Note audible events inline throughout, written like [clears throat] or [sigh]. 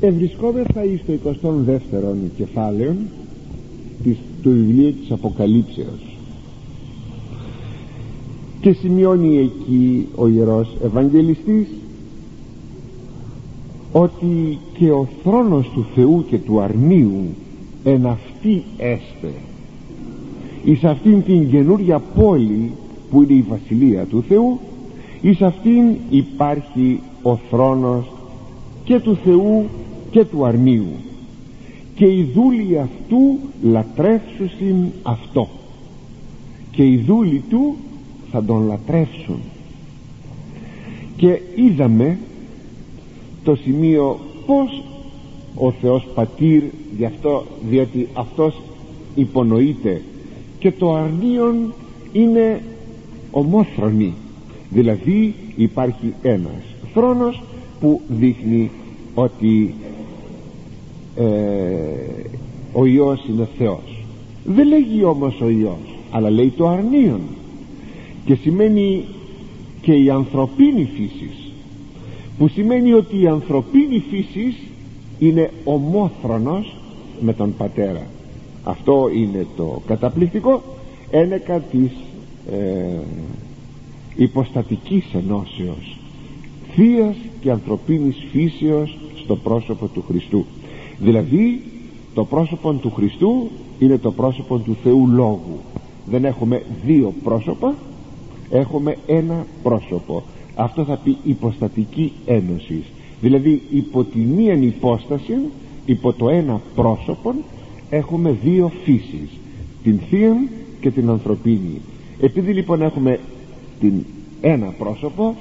ευρισκόμεθα εις το 22ο κεφάλαιο της, του βιβλίου της Αποκαλύψεως. Και σημειώνει εκεί ο Ιερός Ευαγγελιστής ότι και ο θρόνος του Θεού και του αρνίου εν αυτή έστε εις αυτήν την καινούρια πόλη που είναι η Βασιλεία του Θεού εις αυτήν υπάρχει ο θρόνος και του Θεού και του αρνίου και οι δούλοι αυτού λατρεύσουσιν αυτό. Και οι δούλοι του θα τον λατρεύσουν. Και είδαμε το σημείο πως ο Θεός Πατήρ γι αυτό, διότι αυτός υπονοείται και το αρνίον είναι ομόθρονη. Δηλαδή υπάρχει ένας θρόνος που δείχνει ότι ε, ο Υιός είναι Θεός. Δεν λέγει όμως ο Υιός αλλά λέει το αρνίον. Και σημαίνει και η ανθρωπίνη φύσης. Που σημαίνει ότι η ανθρωπίνη φύσης είναι ομόθρονος με τον πατέρα. Αυτό είναι το καταπληκτικό. Ένεκα της ε, υποστατικής ενώσεως. Θείας και ανθρωπίνης φύσεως στο πρόσωπο του Χριστού δηλαδή το πρόσωπο του Χριστού είναι το πρόσωπο του Θεού Λόγου. Δεν έχουμε δύο πρόσωπα έχουμε ένα πρόσωπο. Αυτό θα πει υποστατική ένωση. Δηλαδή υπό τη μία υπόσταση υπό το ένα πρόσωπο έχουμε δύο φύσεις. Την θεία και την ανθρωπίνη. Επειδή λοιπόν έχουμε την ένα πρόσωπο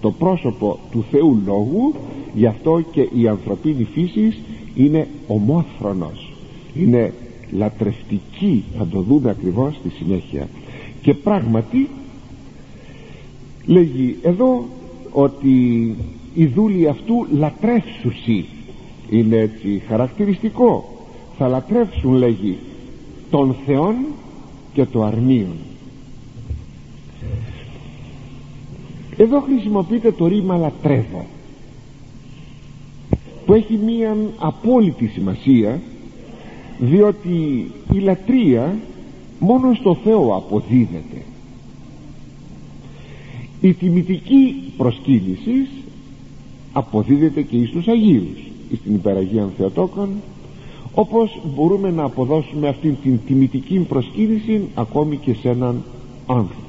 το πρόσωπο του Θεού Λόγου γι' αυτό και η ανθρωπίνη φύση είναι ομόφρονος. Είναι λατρευτική. Θα το δούμε ακριβώς στη συνέχεια. Και πράγματι λέγει εδώ ότι η δούλη αυτού λατρεύσουσι. Είναι έτσι χαρακτηριστικό. Θα λατρεύσουν λέγει τον Θεόν και το αρνίον. Εδώ χρησιμοποιείται το ρήμα λατρεύω που έχει μία απόλυτη σημασία διότι η λατρεία μόνο στο Θεό αποδίδεται. Η τιμητική προσκύνηση αποδίδεται και εις τους Αγίους στην υπεραγία Θεοτόκων όπως μπορούμε να αποδώσουμε αυτήν την τιμητική προσκύνηση ακόμη και σε έναν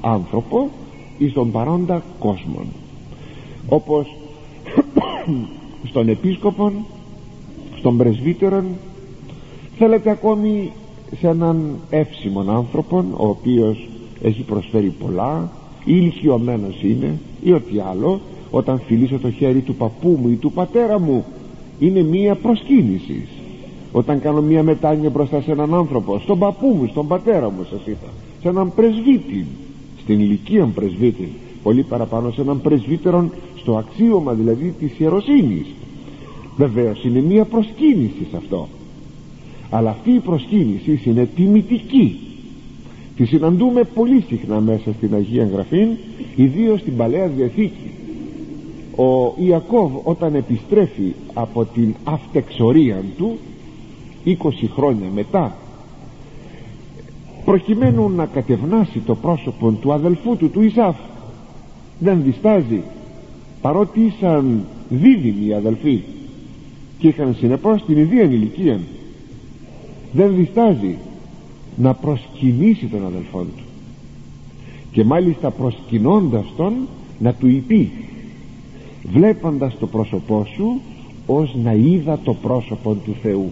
άνθρωπο ή στον παρόντα κόσμο όπως στον επίσκοπο στον πρεσβύτερον. Θέλετε ακόμη σε έναν εύσημον άνθρωπο ο οποίος έχει προσφέρει πολλά ή ηλικιωμένος είναι ή ό,τι άλλο όταν φιλήσω το χέρι του παππού μου ή του πατέρα μου είναι μία προσκύνηση. Όταν κάνω μία μετάνοια μπροστά σε έναν άνθρωπο στον παππού μου, στον πατέρα μου σας είπα σε έναν πρεσβήτη στην ηλικία πρεσβήτη πολύ παραπάνω σε έναν πρεσβύτερον στο αξίωμα δηλαδή της ιεροσύνης. Βεβαίως είναι μία προσκύνηση σε αυτό. Αλλά αυτή η προσκύνηση είναι τιμητική. Τη συναντούμε πολύ συχνά μέσα στην Αγία Γραφή ιδίως στην Παλαιά Διαθήκη. Ο Ιακώβ όταν επιστρέφει από την αυτεξορία του 20 χρόνια μετά προκειμένου να κατευνάσει το πρόσωπο του αδελφού του του Ισάφ δεν διστάζει παρότι ήσαν δίδυμοι αδελφοί και είχαν συνεπώς την ιδία ηλικία δεν διστάζει να προσκυνήσει τον αδελφό του. Και μάλιστα προσκυνώντας τον να του υπεί βλέποντας το πρόσωπό σου ως να είδα το πρόσωπο του Θεού.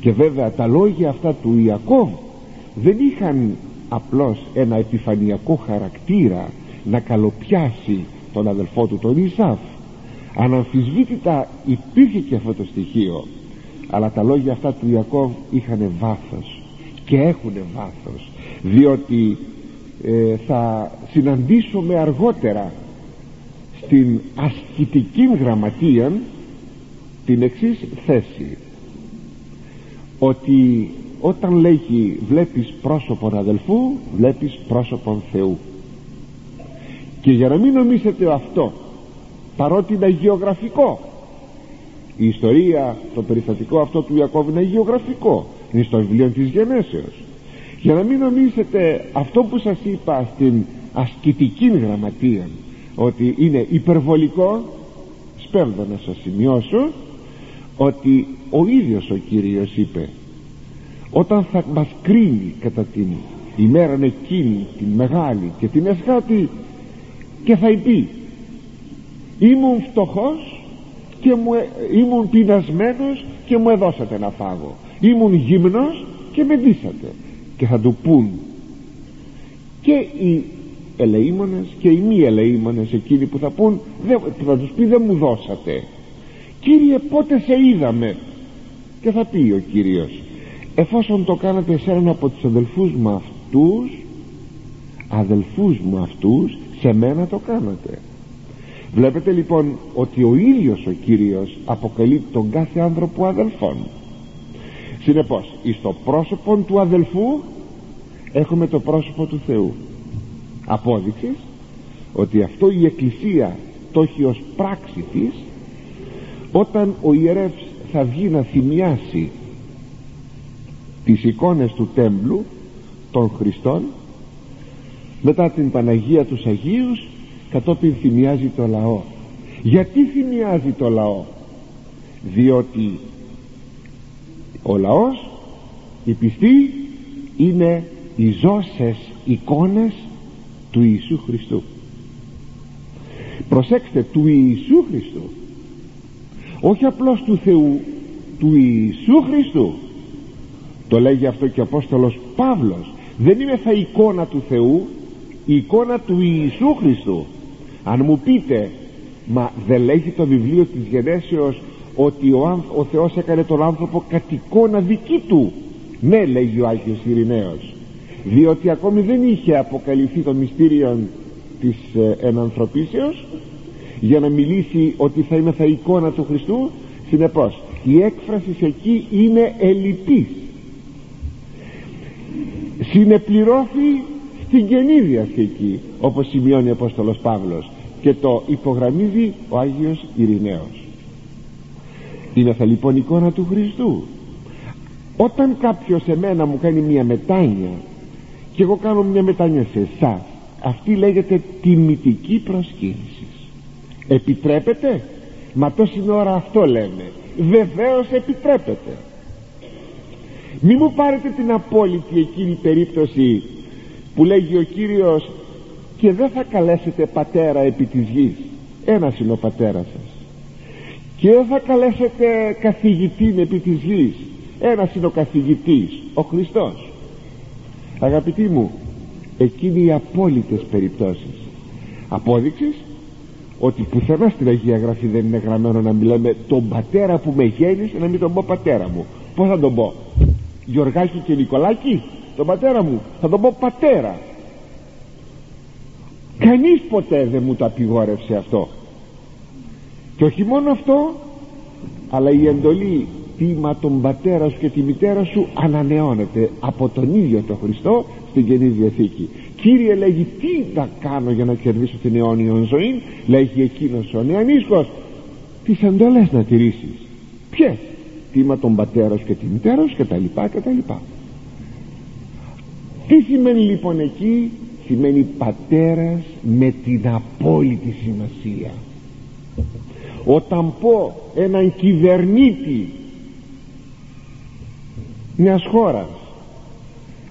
Και βέβαια τα λόγια αυτά του Ιακώβ δεν είχαν απλώς ένα επιφανειακό χαρακτήρα να καλοπιάσει τον αδελφό του τον Ισάφ. Αναμφισβήτητα υπήρχε και αυτό το στοιχείο αλλά τα λόγια αυτά του Ιακώβ είχαν βάθος και έχουν βάθος διότι ε, θα συναντήσουμε αργότερα στην ασκητική γραμματεία την εξής θέση. Ότι όταν λέγει βλέπεις πρόσωπον αδελφού βλέπεις πρόσωπον Θεού και για να μην νομίσετε αυτό παρότι είναι γεωγραφικό η ιστορία το περιστατικό αυτό του Ιακώβ είναι γεωγραφικό. Είναι στο βιβλίο της γενέσεως. Για να μην νομίζετε αυτό που σας είπα στην ασκητική γραμματεία ότι είναι υπερβολικό σπέβδω να σας σημειώσω ότι ο ίδιος ο Κύριος είπε όταν θα μας κρίνει κατά την ημέρα εκείνη την μεγάλη και την εσχάτη και θα πει ήμουν φτωχός και μου, ε, ήμουν πεινασμένος και μου έδωσατε να φάγω. Ήμουν γύμνος και με δίσατε και θα του πούν και οι ελεήμονες και οι μη ελεήμονες εκείνοι που θα πούν που θα τους πει δεν μου δώσατε Κύριε πότε σε είδαμε και θα πει ο Κύριος εφόσον το κάνατε σε έναν από τους αδελφούς μου αυτούς αδελφούς μου αυτούς σε μένα το κάνατε βλέπετε λοιπόν ότι ο ίδιος ο Κύριος αποκαλεί τον κάθε άνθρωπο αδελφόν. Συνεπώς εις το πρόσωπο του αδελφού έχουμε το πρόσωπο του Θεού. Απόδειξης ότι αυτό η Εκκλησία το έχει ως πράξη της όταν ο ιερεύς θα βγει να θυμιάσει τις εικόνες του τέμπλου των Χριστών μετά την Παναγία τους Αγίους κατόπιν θυμιάζει το λαό. Γιατί θυμιάζει το λαό; Διότι ο λαός οι πιστοί είναι οι ζώσες εικόνες του Ιησού Χριστού. Προσέξτε του Ιησού Χριστού όχι απλώς του Θεού του Ιησού Χριστού. Το λέγει αυτό και ο Απόστολος Παύλος δεν είμαι θα εικόνα του Θεού η εικόνα του Ιησού Χριστού. Αν μου πείτε μα δεν λέγει το βιβλίο της γενέσεως ότι ο, ο Θεός έκανε τον άνθρωπο κατ' εικόνα δική του; Ναι λέγει ο Άγιος Ειρηναίος. Διότι ακόμη δεν είχε αποκαλυφθεί το μυστήριο της ε, ενανθρωπίσεως για να μιλήσει ότι θα είμαι θα εικόνα του Χριστού συνεπώς η έκφραση εκεί είναι ελλειπής. Συνεπληρώθη στην Καινή Διαθήκη όπως σημειώνει ο Απόστολος Παύλος και το υπογραμμίζει ο Άγιος Ειρηναίος. Είναι θα λοιπόν εικόνα του Χριστού. Όταν κάποιος εμένα μου κάνει μια μετάνοια και εγώ κάνω μια μετάνοια σε εσά αυτή λέγεται τιμητική προσκύνηση. Επιτρέπεται; Μα τόση ώρα αυτό λέμε βεβαίως επιτρέπεται. Μη μου πάρετε την απόλυτη εκείνη περίπτωση που λέγει ο Κύριος και δεν θα καλέσετε πατέρα επί της γης ένας είναι ο πατέρας σας. Και δεν θα καλέσετε καθηγητή επί της γης ένας είναι ο καθηγητής ο Χριστός αγαπητοί μου εκείνοι οι απόλυτες περιπτώσεις. Απόδειξης ότι πουθενά στην Αγία Γραφή δεν είναι γραμμένο να μιλάμε τον πατέρα που με γέννησε να μην τον πω πατέρα μου πως θα τον πω; Γιωργάκη και Νικολάκη; Τον πατέρα μου. Θα τον πω πατέρα. Κανείς ποτέ δεν μου το απειγόρευσε αυτό. Και όχι μόνο αυτό αλλά η εντολή τίμα τον πατέρα σου και τη μητέρα σου ανανεώνεται από τον ίδιο τον Χριστό στην Καινή Διαθήκη. Κύριε λέγει τι θα κάνω για να κερδίσω την αιώνια ζωή λέγει εκείνος ο νεανίσκος τις εντολές να τηρήσεις. Ποιες; Τίμα τον πατέρα σου και τη μητέρα σου και τα λοιπά και τα λοιπά τι σημαίνει λοιπόν εκεί; Σημαίνει πατέρας με την απόλυτη σημασία. Όταν πω έναν κυβερνήτη μιας χώρας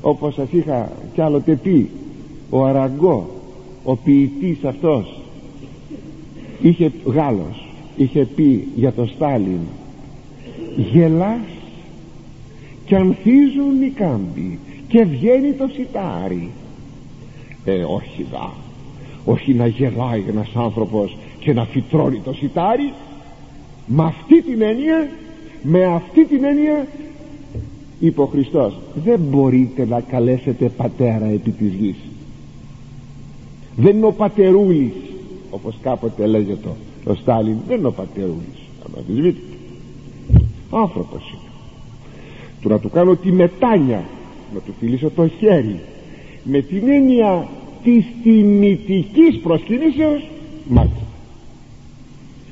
όπως σας είχα κι άλλοτε πει ο Αραγκό ο ποιητής αυτός είχε Γάλλος είχε πει για το Στάλιν γελάς και ανθίζουν οι κάμποι και βγαίνει το σιτάρι. Ε όχι δα. Όχι να γελάει ένας άνθρωπος και να φυτρώνει το σιτάρι. Με αυτή την έννοια με αυτή την έννοια είπε ο Χριστός δεν μπορείτε να καλέσετε πατέρα επί της γης δεν είναι ο πατερούλης όπως κάποτε λέγεται το, ο Στάλιν δεν είναι ο πατερούλης άνθρωπος είναι. Του να του κάνω τη μετάνια να του φιλήσω το χέρι. Με την έννοια της τιμητικής προσκυνήσεως μάλιστα.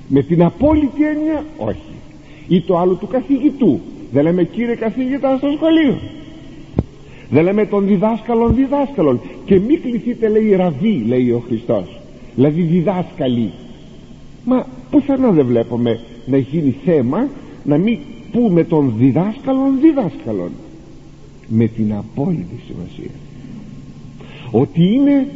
Με την απόλυτη έννοια όχι. Ή το άλλο του καθηγητού. Δεν λέμε κύριε καθηγητά στο σχολείο δεν λέμε των διδάσκαλων διδάσκαλων και μη κληθείτε λέει ραβή λέει ο Χριστός. Δηλαδή διδάσκαλοι. Μα πουθενά δεν βλέπουμε να γίνει θέμα να μην πούμε των διδάσκαλων διδάσκαλων με την απόλυτη σημασία. Ότι είναι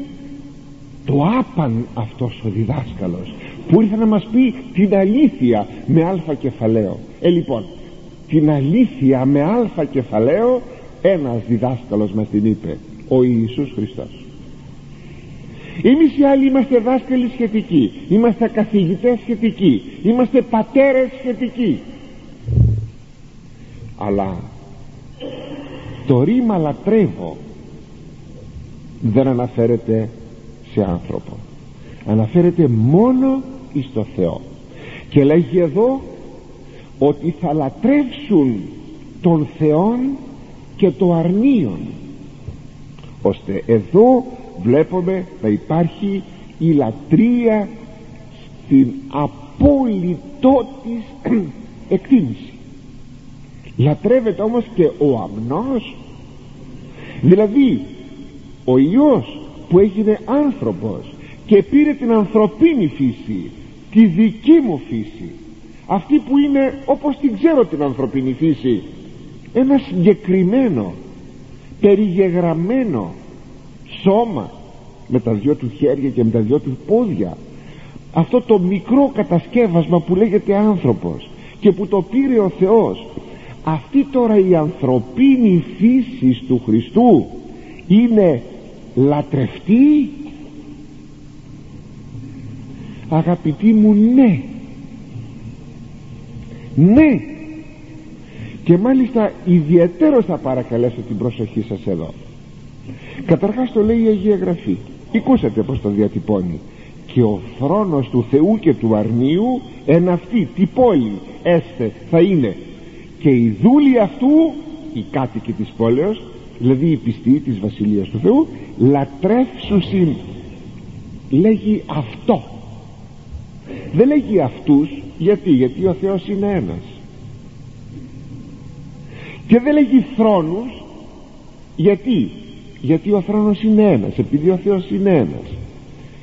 το άπαν αυτός ο διδάσκαλος που ήρθε να μας πει την αλήθεια με αλφα κεφαλαίο. Ε λοιπόν την αλήθεια με αλφα κεφαλαίο ένας διδάσκαλος μας την είπε ο Ιησούς Χριστός. Εμείς οι άλλοι είμαστε δάσκαλοι σχετικοί είμαστε καθηγητές σχετικοί είμαστε πατέρες σχετικοί. Αλλά το ρήμα λατρεύω. Δεν αναφέρεται σε άνθρωπο. Αναφέρεται μόνο εις το Θεό. Και λέγει εδώ ότι θα λατρεύσουν τον Θεόν και το αρνίον. Ώστε εδώ βλέπουμε να υπάρχει η λατρεία στην απόλυτό της [clears throat] εκτίμηση λατρεύεται όμως και ο αμνός. Δηλαδή ο Υιός που έγινε άνθρωπος και πήρε την ανθρωπίνη φύση τη δική μου φύση αυτή που είναι όπως την ξέρω την ανθρωπίνη φύση ένα συγκεκριμένο περιγεγραμμένο σώμα με τα δυο του χέρια και με τα δυο του πόδια. Αυτό το μικρό κατασκεύασμα που λέγεται άνθρωπος και που το πήρε ο Θεός αυτή τώρα η ανθρωπίνη φύση του Χριστού είναι λατρευτή; Αγαπητοί μου ναι. Ναι. Και μάλιστα ιδιαίτερος θα παρακαλέσω την προσοχή σας εδώ. Καταρχάς το λέει η Αγία Γραφή. Οικούσατε πως το διατυπώνει. Και ο θρόνος του Θεού και του αρνίου εν αυτή τι πόλη έστε θα είναι και οι δούλοι αυτού οι κάτοικοι της πόλεως δηλαδή οι πιστοί της Βασιλείας του Θεού λατρεύσουσιν λέγει αυτό. Δεν λέγει αυτούς γιατί γιατί ο Θεός είναι ένας. Και δεν λέγει θρόνους γιατί γιατί ο θρόνος είναι ένας επειδή ο Θεός είναι ένας.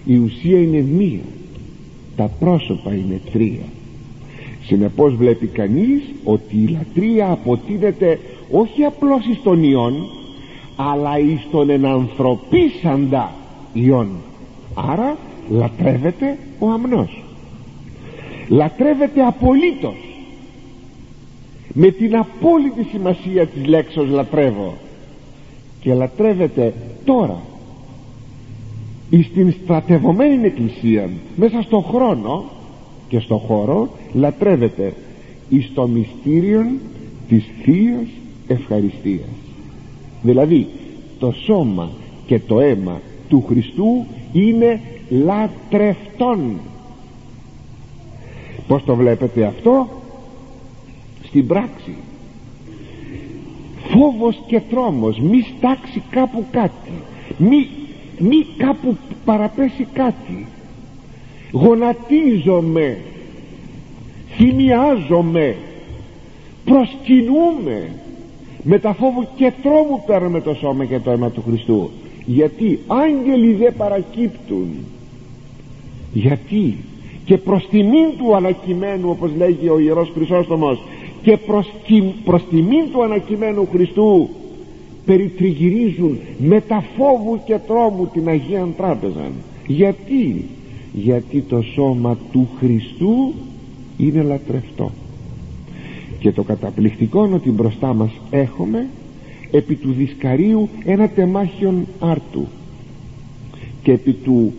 Η ουσία είναι μία τα πρόσωπα είναι τρία συνεπώς βλέπει κανείς ότι η λατρεία αποτείνεται όχι απλώς εις τον Υιόν αλλά εις τον ενανθρωπίσαντα Υιόν άρα λατρεύεται ο αμνός. Λατρεύεται απολύτως. Με την απόλυτη σημασία της λέξεως λατρεύω. Και λατρεύεται τώρα. Στην στρατευωμένη εκκλησία μέσα στο χρόνο και στο χώρο λατρεύεται εις το μυστήριο της Θείας Ευχαριστίας. Δηλαδή το σώμα και το αίμα του Χριστού είναι λατρευτόν. Πως το βλέπετε αυτό; Στην πράξη. Φόβος και τρόμος μη στάξει κάπου κάτι μη, μη κάπου παραπέσει κάτι γονατίζομαι θυμιάζομαι προσκυνούμε. Με τα φόβου και τρόμου παίρνουμε το σώμα και το αίμα του Χριστού. Γιατί άγγελοι δεν παρακύπτουν. Γιατί; Και προς τιμήν του ανακειμένου όπως λέγει ο Ιερός Χρυσόστομος και προς, προς τιμήν του ανακειμένου Χριστού περιτριγυρίζουν με τα φόβου και τρόμου την Αγία Τράπεζα γιατί; Γιατί το σώμα του Χριστού είναι λατρευτό. Και το καταπληκτικό είναι ότι μπροστά μας έχουμε επί του δισκαρίου ένα τεμάχιον άρτου. Και επί του,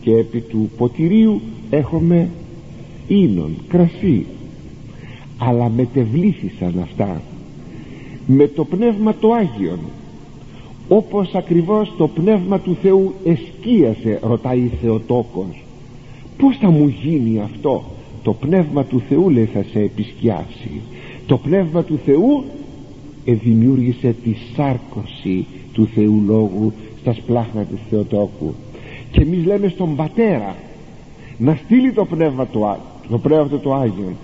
και επί του ποτηρίου έχουμε ίνον, κρασί. Αλλά μετεβλήθησαν αυτά με το Πνεύμα το Άγιον όπως ακριβώς το Πνεύμα του Θεού εσκίασε ρωτάει η Θεοτόκος. Πως θα μου γίνει αυτό; Το Πνεύμα του Θεού λέει θα σε επισκιάσει. Το Πνεύμα του Θεού δημιούργησε τη σάρκωση του Θεού Λόγου στα σπλάχνα του Θεοτόκου. Και εμείς λέμε στον Πατέρα να στείλει το Πνεύμα του, το Πνεύμα του Άγιον.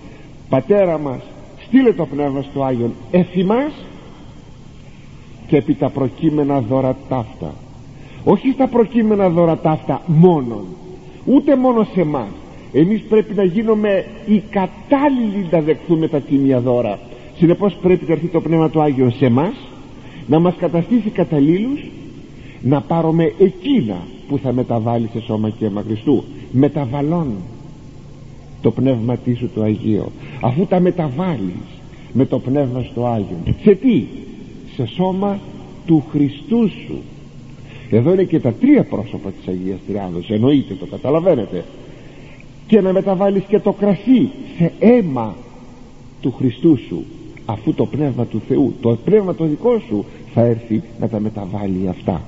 Πατέρα μας στείλε το πνεύμα στο Άγιον. Εφημάς και επί τα προκείμενα δώρα ταύτα όχι στα προκείμενα δώρα ταύτα μόνον ούτε μόνο σε εμάς. εμείς πρέπει να γίνουμε οι κατάλληλοι να δεχθούμε τα τίμια δώρα. Συνεπώς πρέπει να έρθει το Πνεύμα του Άγιο σε εμάς να μας καταστήσει καταλήλους να πάρουμε εκείνα που θα μεταβάλει σε σώμα και αίμα Χριστού. Μεταβαλών το πνεύμα σου το Αγίο. Αφού τα μεταβάλεις με το πνεύμα στο Άγιο. Σε τι; Σε σώμα του Χριστού σου. Εδώ είναι και τα τρία πρόσωπα της Αγίας Τριάδος εννοείται το καταλαβαίνετε. Και να μεταβάλεις και το κρασί σε αίμα του Χριστού σου αφού το πνεύμα του Θεού το πνεύμα το δικό σου θα έρθει να τα μεταβάλει αυτά.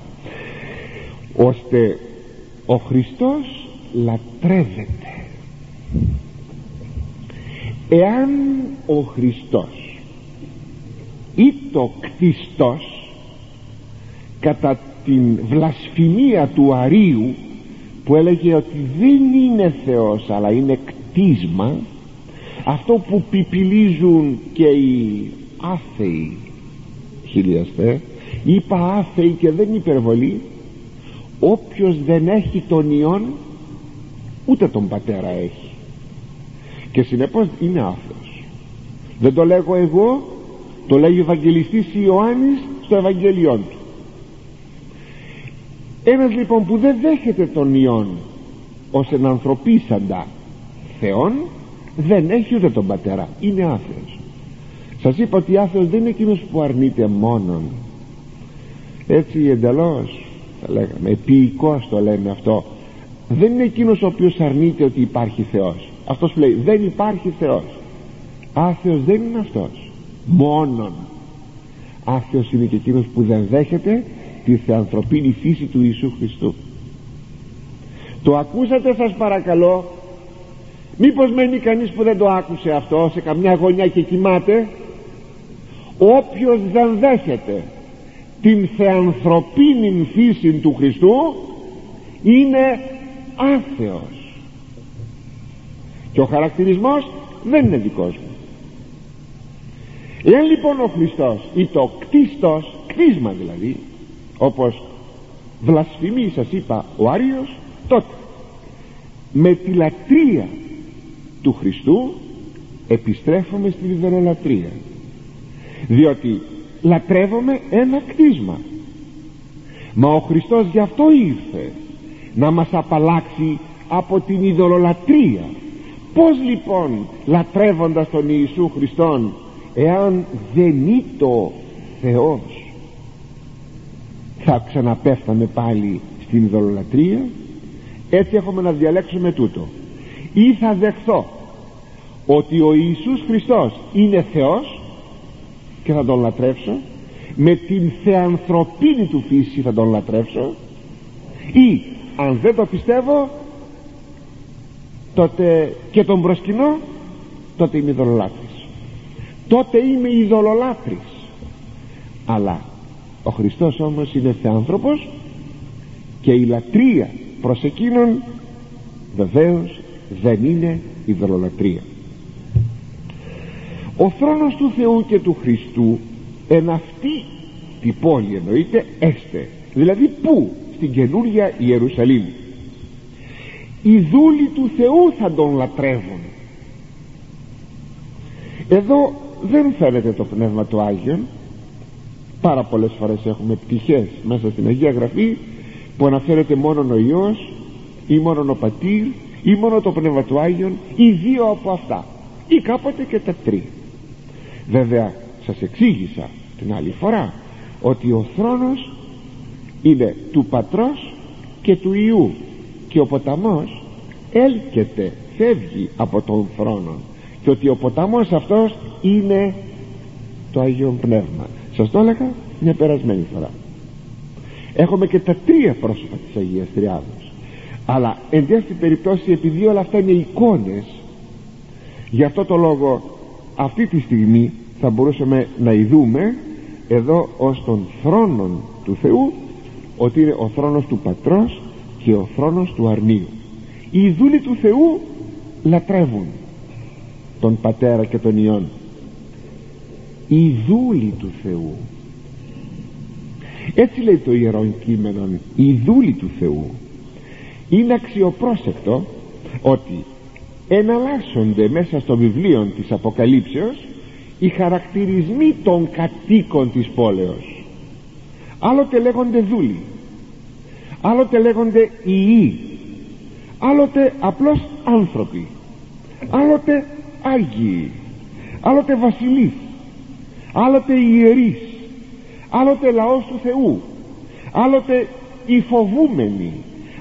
Ώστε ο Χριστός λατρεύεται. Εάν ο Χριστός ή το κτιστός κατά την βλασφημία του Αρίου που έλεγε ότι δεν είναι Θεός αλλά είναι κτίσμα αυτό που πιπιλίζουν και οι άθεοι χιλιαστέ είπα άθεοι και δεν υπερβολή όποιος δεν έχει τον Υιόν ούτε τον πατέρα έχει. Και συνεπώς είναι άθεος. Δεν το λέγω εγώ το λέγει ο Ευαγγελιστής Ιωάννης στο Ευαγγέλιόν του. Ένας λοιπόν που δεν δέχεται τον Υιόν ως ανθρωπίσαντα Θεόν δεν έχει ούτε τον πατέρα είναι άθεος. Σας είπα ότι άθεος δεν είναι εκείνος που αρνείται μόνον. Έτσι εντελώς θα λέγαμε επίοικος το λέμε αυτό δεν είναι εκείνος ο οποίος αρνείται ότι υπάρχει Θεός. Αυτός που λέει δεν υπάρχει Θεός. Άθεος δεν είναι αυτός μόνον. Άθεος είναι και εκείνος που δεν δέχεται τη θεανθρωπίνη φύση του Ιησού Χριστού. Το ακούσατε σας παρακαλώ. Μήπως μένει κανείς που δεν το άκουσε αυτό σε καμιά γωνιά και κοιμάται; Όποιος δεν δέχεται την θεανθρωπίνη φύση του Χριστού είναι άθεος. Και ο χαρακτηρισμός δεν είναι δικός μου εάν λοιπόν ο Χριστός ή το κτίστος κτίσμα δηλαδή όπως βλασφημεί σας είπα ο Άριος τότε με τη λατρεία του Χριστού επιστρέφουμε στην ιδωλολατρία. Διότι λατρεύουμε ένα κτίσμα. Μα ο Χριστός γι' αυτό ήρθε να μας απαλλάξει από την ειδωλολατρία πως λοιπόν λατρεύοντας τον Ιησού Χριστόν εάν δεν το Θεός θα ξαναπέφταμε πάλι στην ειδωλολατρία έτσι έχουμε να διαλέξουμε τούτο. Ή θα δεχθώ ότι ο Ιησούς Χριστός είναι Θεός και θα τον λατρεύσω με την θεανθρωπίνη του φύση θα τον λατρεύσω ή αν δεν το πιστεύω τότε και τον προσκυνώ τότε είμαι ειδωλολάτρης τότε είμαι ειδωλολάτρης αλλά ο Χριστός όμως είναι θεάνθρωπος και η λατρεία προς εκείνον βεβαίως δεν είναι ειδωλολατρεία. Ο θρόνος του Θεού και του Χριστού εν αυτή τη πόλη εννοείται έστε. Δηλαδή πού; Στην καινούρια Ιερουσαλήμ. Οι δούλοι του Θεού θα τον λατρεύουν. Εδώ δεν φαίνεται το Πνεύμα του Άγιον. Πάρα πολλές φορές έχουμε πτυχές μέσα στην Αγία Γραφή που αναφέρεται μόνο ο Υιός ή μόνο ο Πατήρ ή μόνο το Πνεύμα του Άγιον ή δύο από αυτά ή κάποτε και τα τρία. Βέβαια σας εξήγησα την άλλη φορά ότι ο θρόνος είναι του πατρός και του Ιού και ο ποταμός έλκεται φεύγει από τον θρόνο και ότι ο ποταμός αυτός είναι το Αγίο Πνεύμα. Σας το έλεγα μια περασμένη φορά. Έχουμε και τα τρία πρόσωπα της Αγίας Τριάδος. Αλλά εν τέτοια περιπτώσει επειδή όλα αυτά είναι εικόνες γι' αυτό το λόγο αυτή τη στιγμή θα μπορούσαμε να ειδούμε εδώ ως τον θρόνο του Θεού ότι είναι ο θρόνος του Πατρός και ο θρόνος του Αρνίου. Οι δούλοι του Θεού λατρεύουν τον Πατέρα και τον Υιόν. Η δούλη του Θεού. Έτσι λέει το Ιερό Κείμενο η δούλη του Θεού. Είναι αξιοπρόσεκτο ότι εναλλάσσονται μέσα στο βιβλίο της Αποκαλύψεως οι χαρακτηρισμοί των κατοίκων της πόλεως. Άλλοτε λέγονται δούλοι άλλοτε λέγονται ιοί άλλοτε απλώς άνθρωποι άλλοτε άγιοι άλλοτε βασιλείς άλλοτε ιερείς άλλοτε λαός του Θεού άλλοτε οι φοβούμενοι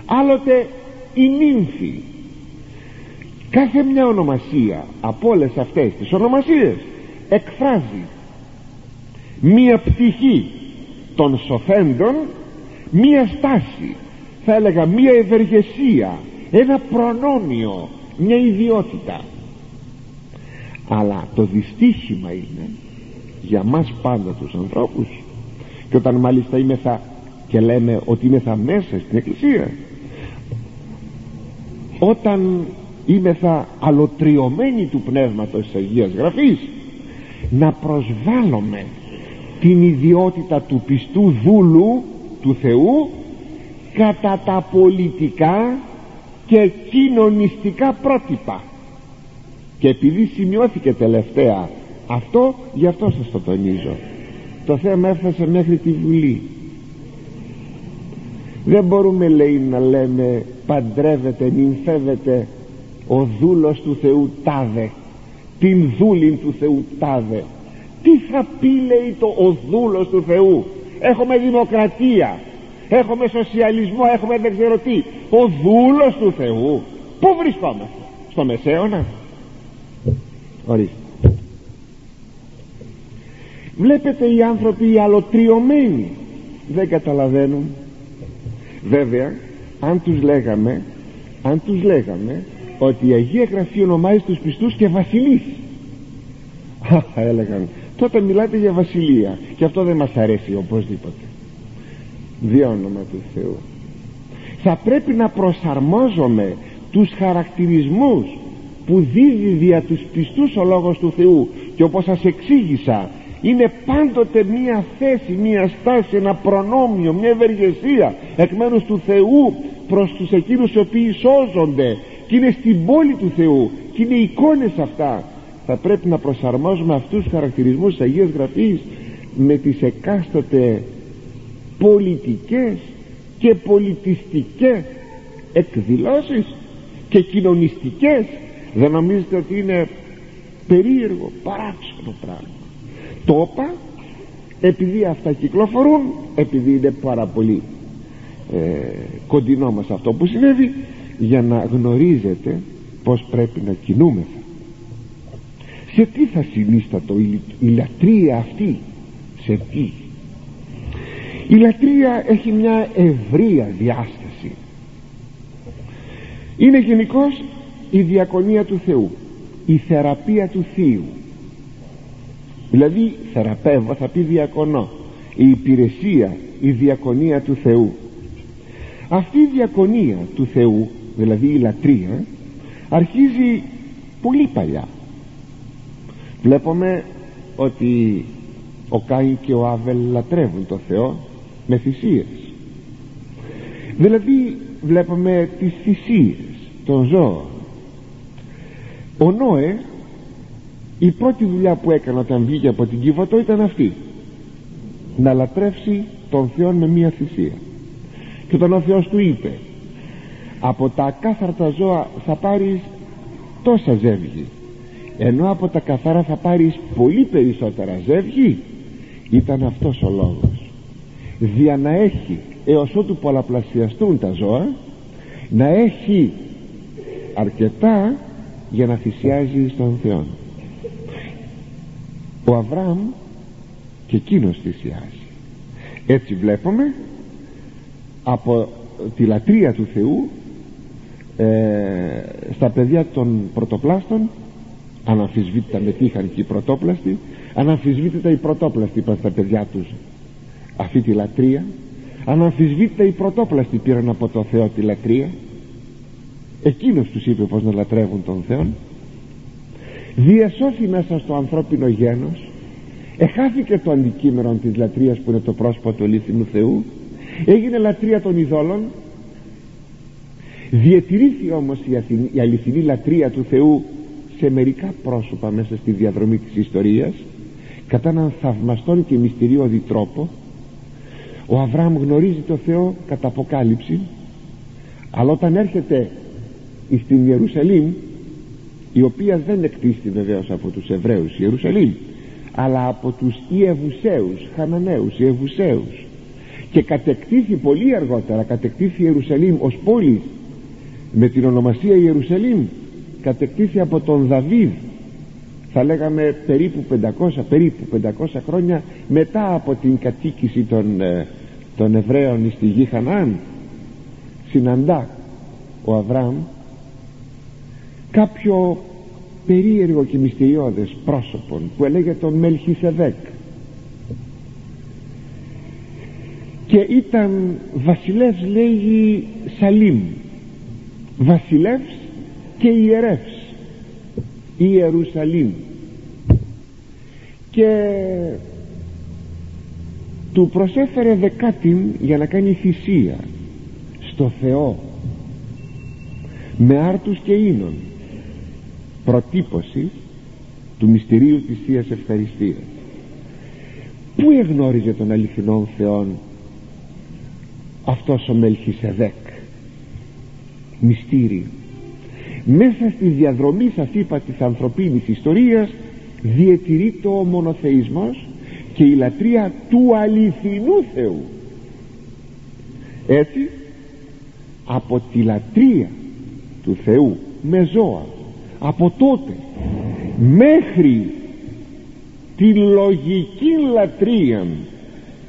άλλοτε οι νύμφοι. Κάθε μια ονομασία από όλες αυτές τις ονομασίες εκφράζει μία πτυχή των σοφέντων μία στάση θα έλεγα μία ευεργεσία ένα προνόμιο μια ιδιότητα αλλά το δυστύχημα είναι για μας πάντα τους ανθρώπους. Και όταν μάλιστα είμεθα και λέμε ότι είμεθα μέσα στην Εκκλησία όταν είμεθα αλωτριωμένοι του Πνεύματος της Αγίας Γραφής να προσβάλλουμε την ιδιότητα του πιστού δούλου του Θεού κατά τα πολιτικά και κοινωνιστικά πρότυπα και επειδή σημειώθηκε τελευταία αυτό γι' αυτό σας το τονίζω. Το θέμα έφτασε μέχρι τη Βουλή. Δεν μπορούμε λέει να λέμε παντρεύεται, νυμφεύεται ο δούλος του Θεού τάδε την δούλη του Θεού τάδε. Τι θα πει λέει το ο δούλος του Θεού έχουμε δημοκρατία. Έχουμε σοσιαλισμό. Έχουμε δεν ξέρω τι. Ο δούλος του Θεού. Πού βρισκόμαστε; Στο Μεσαίωνα; Ορίστε βλέπετε οι άνθρωποι οι αλωτριωμένοι. Δεν καταλαβαίνουν. Βέβαια αν τους λέγαμε αν τους λέγαμε ότι η Αγία Γραφή ονομάζει τους πιστούς και βασιλείς. Θα έλεγαν τότε μιλάτε για βασιλεία και αυτό δεν μας αρέσει οπωσδήποτε. Διόνομα του Θεού. Θα πρέπει να προσαρμόζουμε τους χαρακτηρισμούς που δίδει δια τους πιστούς ο Λόγος του Θεού. Και όπως σας εξήγησα είναι πάντοτε μία θέση, μία στάση, ένα προνόμιο, μια ευεργεσία εκ μέρους του Θεού προς τους εκείνους οι οποίοι σώζονται. Και είναι στην πόλη του Θεού και είναι εικόνες αυτά. Θα πρέπει να προσαρμόζουμε αυτούς τους χαρακτηρισμούς της Αγίας Γραφής με τις εκάστοτε πολιτικές και πολιτιστικές εκδηλώσεις και κοινωνιστικές δεν νομίζετε ότι είναι περίεργο παράξενο πράγμα. Το είπα επειδή αυτά κυκλοφορούν επειδή είναι πάρα πολύ ε, κοντινό μας αυτό που συνέβη για να γνωρίζετε πως πρέπει να κινούμεθα. Σε τι θα συνίστατο η, η λατρεία αυτή σε τι. Η λατρεία έχει μια ευρεία διάσταση. Είναι γενικώς η διακονία του Θεού η θεραπεία του Θείου. Δηλαδή θεραπεύω θα πει διακονώ η υπηρεσία η διακονία του Θεού. Αυτή η διακονία του Θεού δηλαδή η λατρεία αρχίζει πολύ παλιά. Βλέπουμε ότι ο Κάιν και ο Άβελ λατρεύουν το Θεό με θυσίες. Δηλαδή βλέπουμε τις θυσίες των ζώων ο Νόε η πρώτη δουλειά που έκανε όταν βγήκε από την Κύβωτο ήταν αυτή. Να λατρεύσει τον Θεό με μία θυσία. Και όταν ο Θεός του είπε από τα ακάθαρτα ζώα θα πάρεις τόσα ζεύγη ενώ από τα καθαρά θα πάρεις πολύ περισσότερα ζεύγη ήταν αυτός ο λόγος. Δια να έχει έως ότου πολλαπλασιαστούν τα ζώα να έχει αρκετά για να θυσιάζει στον Θεό. Ο Αβραάμ και εκείνος θυσιάζει. Έτσι βλέπουμε από τη λατρεία του Θεού ε, στα παιδιά των πρωτοπλάστων αναμφισβήτητα μετήχαν και οι πρωτόπλαστοι αναμφισβήτητα οι πρωτόπλαστοι είπαν στα παιδιά τους αυτή τη λατρεία αναμφισβήτητα οι πρωτόπλαστοι πήραν από το Θεό τη λατρεία εκείνος τους είπε πως να λατρεύουν τον Θεό διεσώθη μέσα στο ανθρώπινο γένος. Εχάθηκε το αντικείμενο της λατρείας που είναι το πρόσωπο του αλήθινου Θεού. Έγινε λατρεία των ειδόλων. Διατηρήθη όμως η, αληθινή λατρεία του Θεού σε μερικά πρόσωπα μέσα στη διαδρομή της ιστορίας κατά έναν θαυμαστόν και μυστηριώδη τρόπο. Ο Αβραάμ γνωρίζει το Θεό κατά αποκάλυψη αλλά όταν έρχεται στην Ιερουσαλήμ η οποία δεν εκτίστη βεβαίως από τους Εβραίους Ιερουσαλήμ αλλά από τους Ιεβουσαίους Χαναναίους Ιεβουσαίους και κατεκτήθη πολύ αργότερα κατεκτήθη Ιερουσαλήμ ως πόλη με την ονομασία Ιερουσαλήμ κατεκτήθη από τον Δαβίδ θα λέγαμε περίπου 500, περίπου 500 χρόνια μετά από την κατοίκηση των, ε, των Εβραίων στη γη Χανάν. Συναντά ο Αβραάμ κάποιο περίεργο και μυστηριώδες πρόσωπον που έλεγε τον Μελχισεδέκ και ήταν βασιλεύς λέγει Σαλίμ. Βασιλεύς και ιερεύς Ιερουσαλήμ. Και του προσέφερε δεκάτην για να κάνει θυσία στο Θεό με άρτους και ίνων προτύπωση του μυστηρίου της Θείας Ευχαριστίας. Πού εγνώριζε τον αληθινόν Θεόν αυτός ο Μελχισεδέκ; Μυστήριο μέσα στη διαδρομή σας είπα της ανθρωπίνης ιστορίας διατηρείται ο μονοθεϊσμός και η λατρεία του αληθινού Θεού. Έτσι από τη λατρεία του Θεού με ζώα από τότε μέχρι τη λογική λατρεία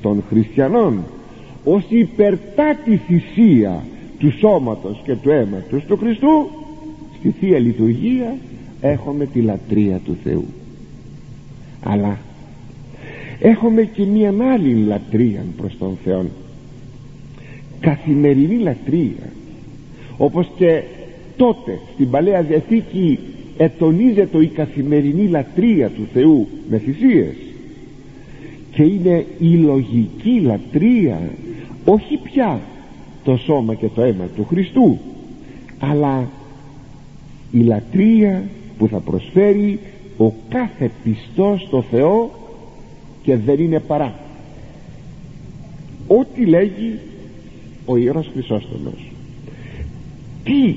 των χριστιανών ως υπερτάτη θυσία του σώματος και του αίματος του Χριστού στη Θεία Λειτουργία έχουμε τη λατρεία του Θεού. Αλλά έχουμε και μία άλλη λατρεία προς τον Θεό καθημερινή λατρεία όπως και τότε στην Παλαιά Διαθήκη ετονίζεται η καθημερινή λατρεία του Θεού με θυσίες. Και είναι η λογική λατρεία όχι πια το σώμα και το αίμα του Χριστού αλλά η λατρεία που θα προσφέρει ο κάθε πιστός στο Θεό και δεν είναι παρά. Ό,τι λέγει ο Ιερός Χρυσόστομος. Τι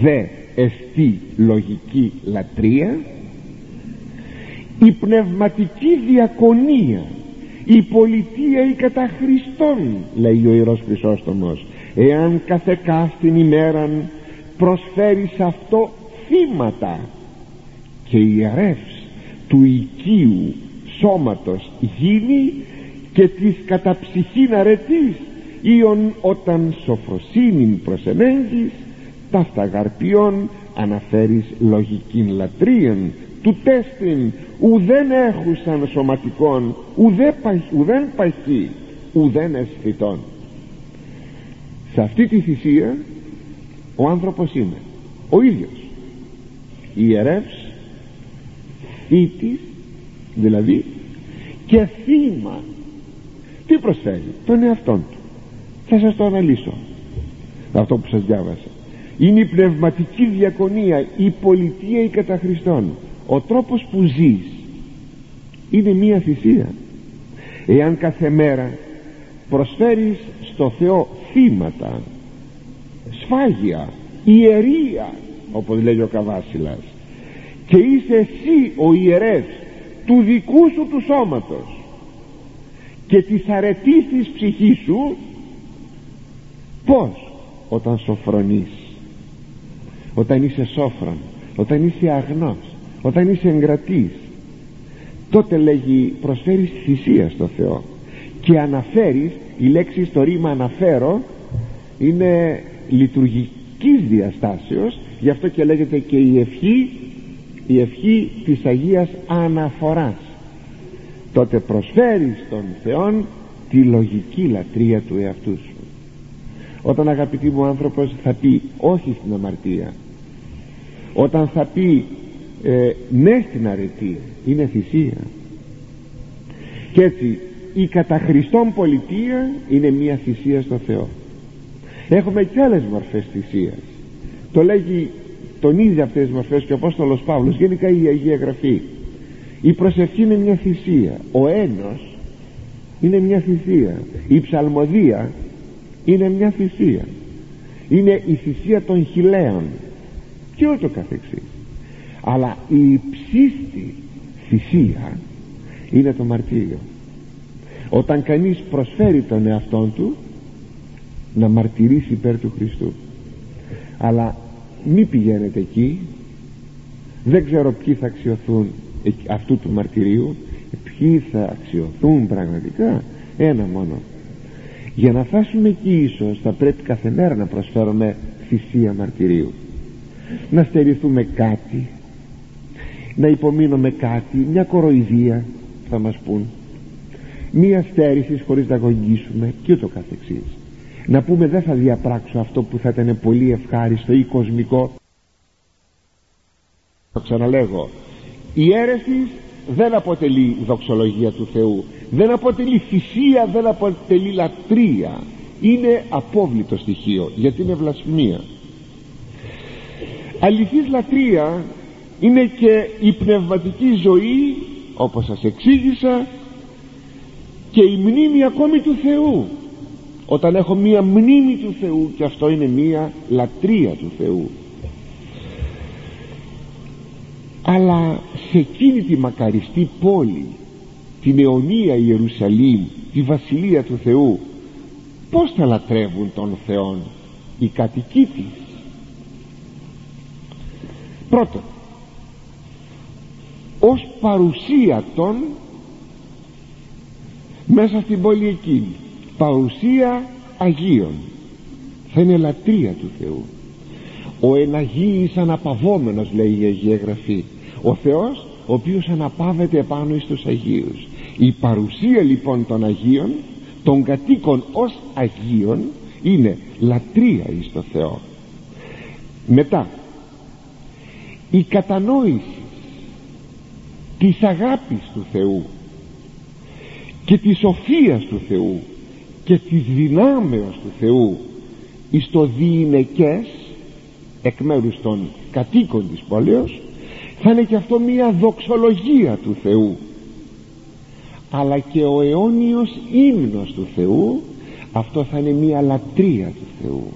δε εστί λογική λατρεία η πνευματική διακονία η πολιτεία η κατά Χριστόν λέει ο Ιερός Χρυσόστομος εάν κάθε κάστην ημέραν προσφέρει σε αυτό θύματα και ιερεύς του οικίου σώματος γίνει και της καταψυχήν αρετής Ήον όταν σοφροσύνην προσενέγεις ταύτα γαρπιών αναφέρεις λογικήν λατρείαν του τέστην ουδέν έχουσαν σωματικών ουδέ, ουδέν παχύ ουδέν αισθητών σε αυτή τη θυσία ο άνθρωπος είναι ο ίδιος. Ιερεύς θήτης δηλαδή και θύμα. Τι προσφέρει τον εαυτόν του. Θα σας το αναλύσω. Αυτό που σας διάβασα είναι η πνευματική διακονία η πολιτεία η κατά Χριστόν. Ο τρόπος που ζεις είναι μία θυσία. Εάν κάθε μέρα προσφέρεις στο Θεό θύματα σφάγια ιερία όπως λέει ο Καβάσιλας και είσαι εσύ ο ιερεύς του δικού σου του σώματος και της αρετής της ψυχής σου πως όταν σοφρονείς όταν είσαι σόφρον όταν είσαι αγνός όταν είσαι εγκρατής τότε λέγει προσφέρεις θυσία στο Θεό. Και αναφέρεις η λέξη στο ρήμα αναφέρω είναι λειτουργικής διαστάσεως γι' αυτό και λέγεται και η ευχή η ευχή της Αγίας Αναφοράς. Τότε προσφέρεις στον Θεό τη λογική λατρεία του εαυτού σου. Όταν αγαπητοί μου άνθρωπος θα πει όχι στην αμαρτία όταν θα πει ε, ναι στην αρετή είναι θυσία και έτσι η καταχριστόν πολιτεία είναι μια θυσία στο Θεό. Έχουμε και άλλες μορφές θυσίας. Το λέγει τον ίδιο αυτές τις μορφές και ο Απόστολος Παύλος γενικά η Αγία Γραφή. Η προσευχή είναι μια θυσία. Ο ένος είναι μια θυσία. Η ψαλμοδία είναι μια θυσία. Είναι η θυσία των χιλέων και ούτω καθεξής. Αλλά η υψίστη θυσία είναι το μαρτύριο. Όταν κανείς προσφέρει τον εαυτόν του να μαρτυρήσει υπέρ του Χριστού. Αλλά μη πηγαίνετε εκεί. Δεν ξέρω ποιοι θα αξιοθούν αυτού του μαρτυρίου. Ποιοι θα αξιοθούν πραγματικά. Ένα μόνο. Για να φτάσουμε εκεί ίσως θα πρέπει κάθε μέρα να προσφέρουμε θυσία μαρτυρίου να στερηθούμε κάτι. Να υπομείνουμε κάτι. Μια κοροϊδία θα μας πούν. Μία στέρηση χωρίς να αγωνίσουμε και ούτω καθεξής. Να πούμε δεν θα διαπράξω αυτό που θα ήταν πολύ ευχάριστο ή κοσμικό. Το ξαναλέγω. Η αίρεση δεν αποτελεί δοξολογία του Θεού. Δεν αποτελεί θυσία δεν αποτελεί λατρεία. Είναι απόβλητο στοιχείο γιατί είναι βλασφημία αληθής λατρεία είναι και η πνευματική ζωή όπως σας εξήγησα και η μνήμη ακόμη του Θεού. Όταν έχω μία μνήμη του Θεού και αυτό είναι μία λατρεία του Θεού. Αλλά σε εκείνη τη μακαριστή πόλη την αιωνία Ιερουσαλήμ τη βασιλεία του Θεού πως θα λατρεύουν τον Θεόν οι κατοικοί της; Πρώτον ως παρουσία των μέσα στην πόλη εκείνη. Παρουσία Αγίων. Θα είναι λατρεία του Θεού. Ο εναγίης αναπαυόμενος λέει η Αγία Γραφή. Ο Θεός ο οποίος αναπαύεται επάνω εις Αγίους. Η παρουσία λοιπόν των Αγίων των κατοίκων ως Αγίων είναι λατρεία εις το Θεό. Μετά η κατανόηση της αγάπης του Θεού και της σοφίας του Θεού και της δυνάμεως του Θεού εις το διηνεκές εκ μέρους των κατοίκων της πόλεως θα είναι και αυτό μια δοξολογία του Θεού. Αλλά και ο αιώνιος ύμνος του Θεού αυτό θα είναι μια λατρεία του Θεού.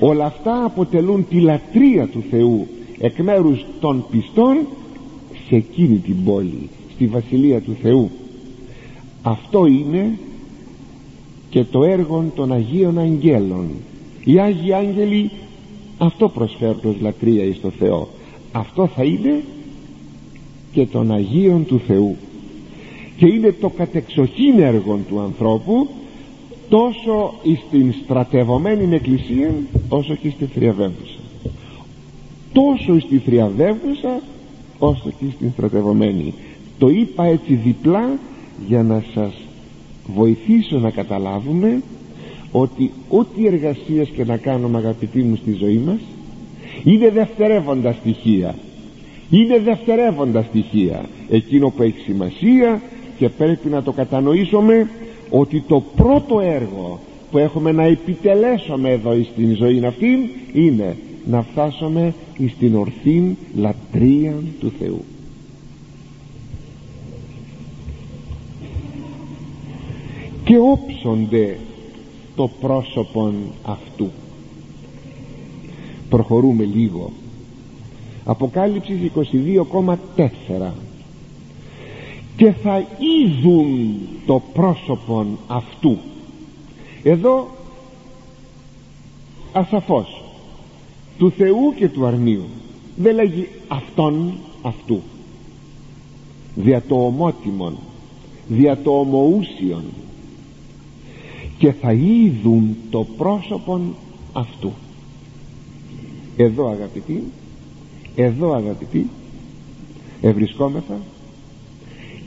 Όλα αυτά αποτελούν τη λατρεία του Θεού εκ μέρους των πιστών σε εκείνη την πόλη στη Βασιλεία του Θεού. Αυτό είναι και το έργο των Αγίων Αγγέλων. Οι Άγιοι Άγγελοι αυτό προσφέρουν ως λατρεία εις το Θεό. Αυτό θα είναι και των Αγίων του Θεού. Και είναι το κατεξοχήν έργο του ανθρώπου τόσο στην στρατευωμένη εκκλησία όσο και στη θριαβεύουσα τόσο στη θριαβεύουσα όσο και στην στρατευωμένη το είπα έτσι διπλά για να σας βοηθήσω να καταλάβουμε ότι ό,τι εργασίες και να κάνουμε αγαπητοί μου στη ζωή μας είναι δευτερεύοντα στοιχεία. Είναι δευτερεύοντα στοιχεία. Εκείνο που έχει σημασία και πρέπει να το κατανοήσουμε ότι το πρώτο έργο που έχουμε να επιτελέσουμε εδώ στην ζωή αυτή είναι να φτάσουμε στην ορθή λατρεία του Θεού. Και όψονται το πρόσωπον αυτού. Προχωρούμε λίγο. Αποκάλυψης 22,4 και θα είδουν το πρόσωπον αυτού. Εδώ ασαφώς του Θεού και του αρνίου. Δεν λέγει αυτόν αυτού. Δια το ομότιμον δια το ομοούσιον. Και θα είδουν το πρόσωπον αυτού. Εδώ αγαπητοί εδώ αγαπητοί ευρισκόμεθα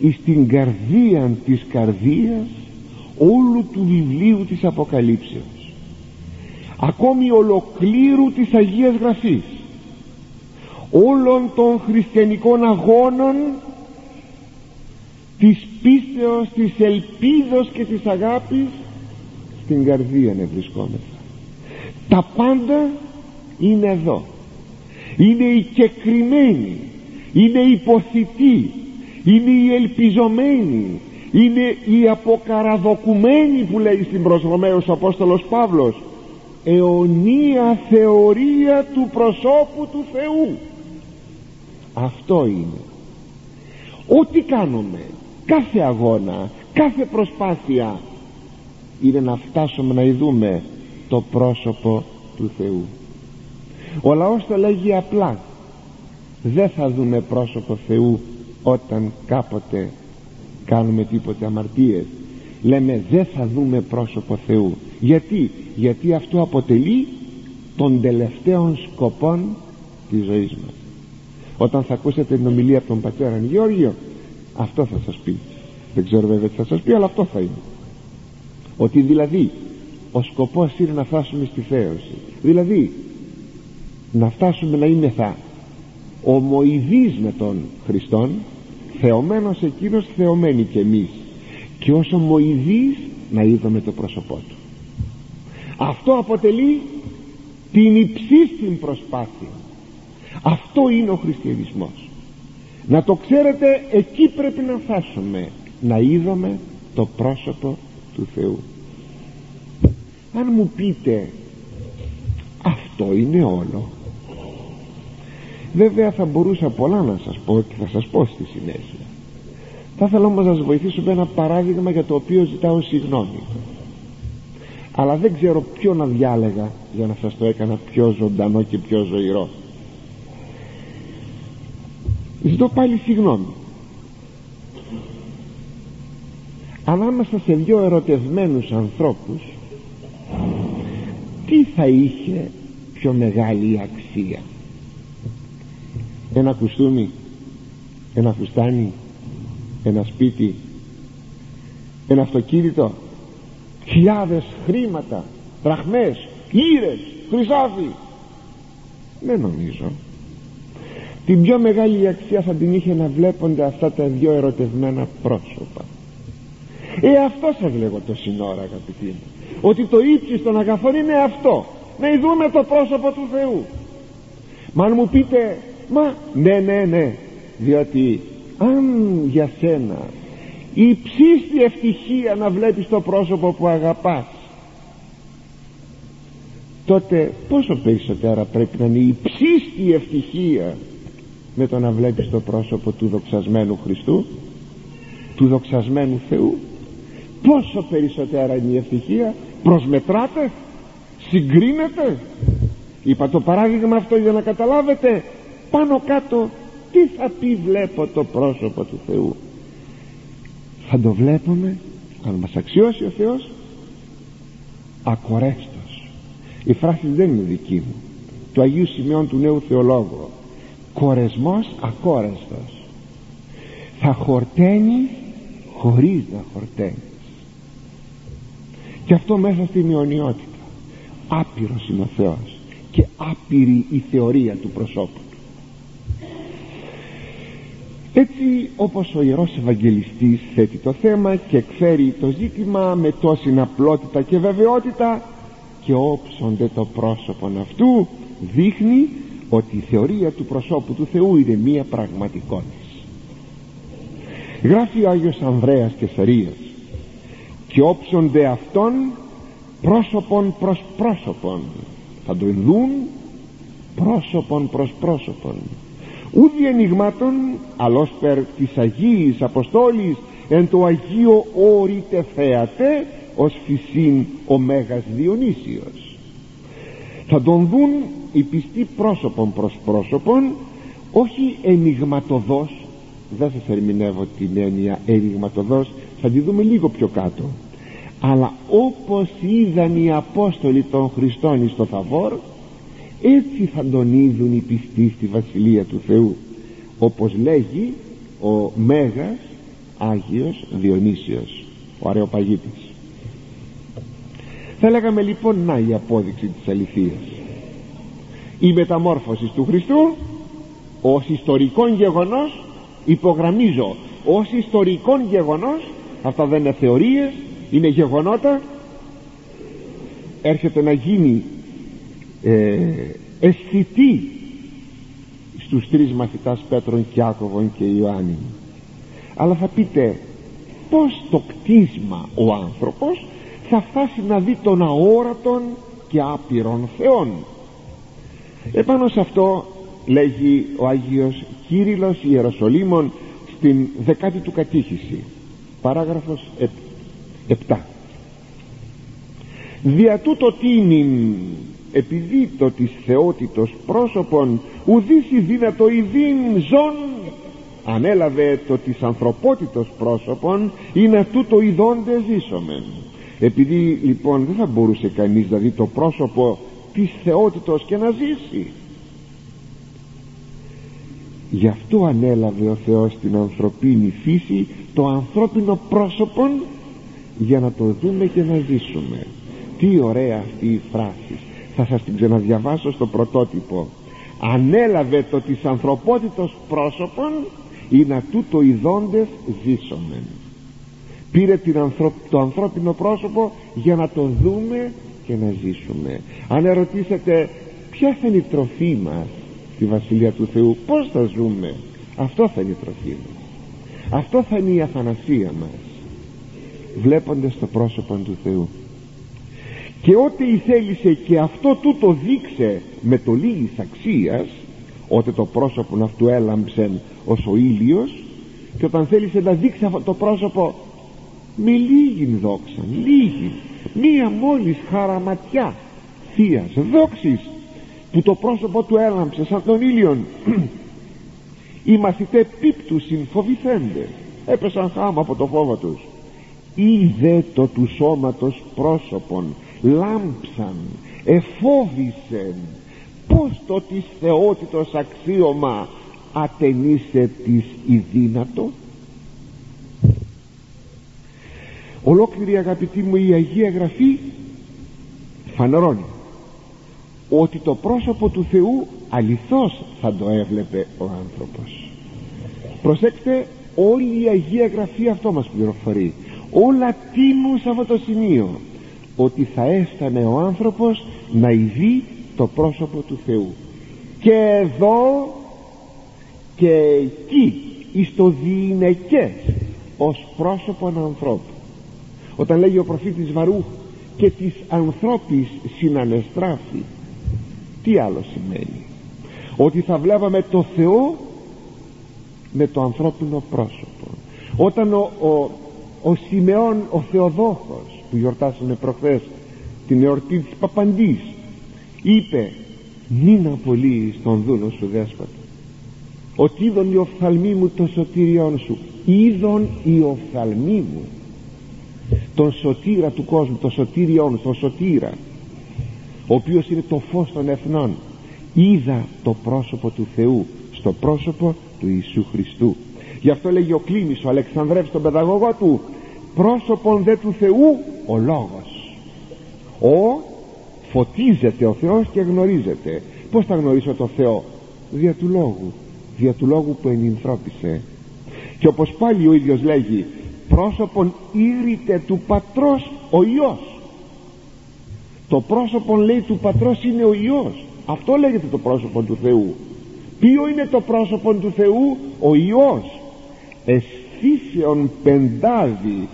εις την καρδία της καρδίας όλου του βιβλίου της Αποκαλύψεως ακόμη ολοκλήρου της Αγίας Γραφής. Όλων των χριστιανικών αγώνων της πίστεως, της ελπίδος και της αγάπης στην καρδία να βρισκόμεθα. Τα πάντα είναι εδώ. Είναι η κεκριμένη είναι η υποθητή είναι η ελπιζομένη είναι η αποκαραδοκουμένη που λέει στην προς Ρωμαίος Απόστολος Παύλος αιωνία θεωρία του προσώπου του Θεού. Αυτό είναι. Ό,τι κάνουμε κάθε αγώνα κάθε προσπάθεια είναι να φτάσουμε να ειδούμε το πρόσωπο του Θεού. Ο λαός το λέγει απλά. Δεν θα δούμε πρόσωπο Θεού όταν κάποτε κάνουμε τίποτε αμαρτίες. Λέμε δεν θα δούμε πρόσωπο Θεού γιατί γιατί αυτό αποτελεί των τελευταίων σκοπών της ζωής μας. Όταν θα ακούσετε την ομιλία από τον πατέρα Γεώργιο αυτό θα σας πει. Δεν ξέρω βέβαια τι θα σας πει αλλά αυτό θα είναι. Ότι δηλαδή ο σκοπός είναι να φτάσουμε στη θέωση. Δηλαδή να φτάσουμε να είμαι θα ομοειδείς με τον Χριστόν θεωμένος εκείνος θεωμένοι και εμείς. Και ως ομοειδείς να είδαμε το πρόσωπό του αυτό αποτελεί την υψίστην προσπάθεια. Αυτό είναι ο χριστιανισμός. Να το ξέρετε εκεί πρέπει να φτάσουμε. Να είδαμε το πρόσωπο του Θεού. Αν μου πείτε αυτό είναι όλο. Βέβαια θα μπορούσα πολλά να σας πω και θα σας πω στη συνέχεια. Θα ήθελα όμως να σας βοηθήσω με ένα παράδειγμα για το οποίο ζητάω συγγνώμη αλλά δεν ξέρω ποιο να διάλεγα για να σας το έκανα πιο ζωντανό και πιο ζωηρό. Ζητώ πάλι συγγνώμη. Ανάμεσα σε δύο ερωτευμένους ανθρώπους τι θα είχε πιο μεγάλη αξία; Ένα κουστούμι ένα φουστάνι ένα σπίτι ένα αυτοκίνητο; Χιλιάδες χρήματα τραχμές, ήρες, χρυσάφι. Δεν νομίζω. Την πιο μεγάλη αξία θα την είχε να βλέπονται αυτά τα δυο ερωτευμένα πρόσωπα. Ε αυτό σας λέγω το σύνορα αγαπητοί μου. Ότι το ύψιστον αγαθόν είναι αυτό. Να ειδούμε το πρόσωπο του Θεού. Μα αν μου πείτε μα ναι ναι ναι διότι αν για σένα η ψήστη ευτυχία να βλέπεις το πρόσωπο που αγαπάς. Τότε πόσο περισσότερα πρέπει να είναι η ψήστη ευτυχία με το να βλέπεις το πρόσωπο του δοξασμένου Χριστού του δοξασμένου Θεού. Πόσο περισσότερα είναι η ευτυχία. Προσμετράτε συγκρίνεται είπα το παράδειγμα αυτό για να καταλάβετε. Πάνω κάτω τι θα πει βλέπω το πρόσωπο του Θεού θα το βλέπουμε. Αν μας αξιώσει ο Θεός. Ακορέστος. Η φράση δεν είναι δική μου. Του Αγίου Σημειών του Νέου Θεολόγου. Κορεσμός ακόρεστος. Θα χορταίνει χωρίς να χορταίνει. Και αυτό μέσα στην αιωνιότητα άπειρος είναι ο Θεός και άπειρη η θεωρία του προσώπου. του έτσι όπως ο Ιερός Ευαγγελιστής θέτει το θέμα και εκφέρει το ζήτημα με τόση απλότητα και βεβαιότητα και όψονται το πρόσωπο αυτού δείχνει ότι η θεωρία του προσώπου του Θεού είναι μία πραγματικότητα γράφει ο Άγιος Ανδρέας Κεσαρίας και όψονται αυτόν πρόσωπον προς πρόσωπον. Θα το δουν πρόσωπον προς πρόσωπον ούδι ενηγμάτων αλλώς περ της Αγίης Αποστόλης εν το Αγίο όριτε θέατε ως φυσίν ο Μέγας Διονύσιος. Θα τον δουν οι πιστοί πρόσωπον προς πρόσωπον όχι ενηγματοδός δεν σας ερμηνεύω την έννοια ενηγματοδός θα τη δούμε λίγο πιο κάτω αλλά όπως είδαν οι Απόστολοι των Χριστών στο Θαβόρ έτσι θα τον είδουν οι πιστοί στη Βασιλεία του Θεού όπως λέγει ο Μέγας Άγιος Διονύσιος ο Αρεοπαγίτης. Θα λέγαμε λοιπόν να η απόδειξη της αληθείας η μεταμόρφωσης του Χριστού ως ιστορικό γεγονός υπογραμμίζω ως ιστορικό γεγονός αυτά δεν είναι θεωρίες είναι γεγονότα έρχεται να γίνει ε, αισθητή στους τρεις μαθητάς Πέτρον και Άκωβον και Ιωάννη. Αλλά θα πείτε πως το κτίσμα ο άνθρωπος θα φτάσει να δει τον αόρατον και άπειρον Θεόν. Επάνω σε αυτό λέγει ο Άγιος Κύριλλος Ιεροσολύμων στην δεκάτη του κατήχηση παράγραφος 7 δια τούτο τίνην επειδή το της θεότητος πρόσωπον ουδήσει δύνατο ειδήν ζών ανέλαβε το της ανθρωπότητος πρόσωπον είναι τούτο ειδώντε ζήσομεν. Επειδή λοιπόν δεν θα μπορούσε κανείς να δει το πρόσωπο της θεότητος και να ζήσει. Γι' αυτό ανέλαβε ο Θεός την ανθρωπίνη φύση το ανθρώπινο πρόσωπο για να το δούμε και να ζήσουμε. Τι ωραία αυτή η φράση θα σας την ξαναδιαβάσω στο πρωτότυπο. Ανέλαβε το της ανθρωπότητος πρόσωπον ή να τούτο ειδώντες ζήσομεν πήρε την το ανθρώπινο πρόσωπο για να το δούμε και να ζήσουμε. Αν ερωτήσετε ποια θα είναι η τροφή μας στη Βασιλεία του Θεού πως θα ζούμε αυτό θα είναι η τροφή μας. Αυτό θα είναι η αθανασία μας βλέποντας το πρόσωπο του Θεού και ό,τι θέλησε και αυτό τούτο δείξε με το λίγης αξίας ότε το πρόσωπο αυτού έλαμψε ως ο ήλιος και όταν θέλησε να δείξει αυτό το πρόσωπο με λίγη δόξα λίγη μία μόλις χαραματιά θείας δόξης που το πρόσωπο του έλαμψε σαν τον ήλιον. [clears throat] Οι μαθητέ πίπτουσιν φοβηθέντε έπεσαν χάμα από το φόβο τους. Είδε το του σώματος πρόσωπον λάμψαν εφόβησεν. Πως το της θεότητος αξίωμα ατενίσε της η δύνατο; Ολόκληρη αγαπητή μου η Αγία Γραφή φανερώνει ότι το πρόσωπο του Θεού αληθώς θα το έβλεπε ο άνθρωπος. Προσέξτε όλη η Αγία Γραφή αυτό μας πληροφορεί. Όλα τίνουν σε αυτό το σημείο ότι θα έστανε ο άνθρωπος να ειδεί το πρόσωπο του Θεού. Και εδώ και εκεί εις το διηνεκές ως πρόσωπον ανθρώπου. Όταν λέγει ο προφήτης Βαρούχ και της ανθρώπης συνανεστράφη τι άλλο σημαίνει; Ότι θα βλέπαμε το Θεό με το ανθρώπινο πρόσωπο. Όταν ο, ο, ο Σιμεών ο Θεοδόχος που γιορτάσαμε προχθές την εορτή της Παπαντής είπε μην απολύεις τον δούλο σου δέσποτα ότι είδον η οφθαλμή μου το σωτήριόν σου είδον η οφθαλμή μου τον σωτήρα του κόσμου το σωτήριόν τον σωτήρα ο οποίος είναι το φως των εθνών. Είδα το πρόσωπο του Θεού στο πρόσωπο του Ιησού Χριστού γι' αυτό λέγει ο Κλήμης ο Αλεξανδρεύς τον παιδαγωγό του πρόσωπον δε του Θεού ο λόγος. Ο φωτίζεται ο Θεός και γνωρίζεται. Πως θα γνωρίσω το Θεό; Δια του λόγου. Δια του λόγου που ενυνθρώπισε. Και όπως πάλι ο ίδιος λέγει πρόσωπον ήρυτε του πατρός ο Υιός. Το πρόσωπο λέει του πατρός είναι ο Υιός. Αυτό λέγεται το πρόσωπο του Θεού. Ποιο είναι το πρόσωπο του Θεού; Ο Υιός. Εσθήσεων πεντάδι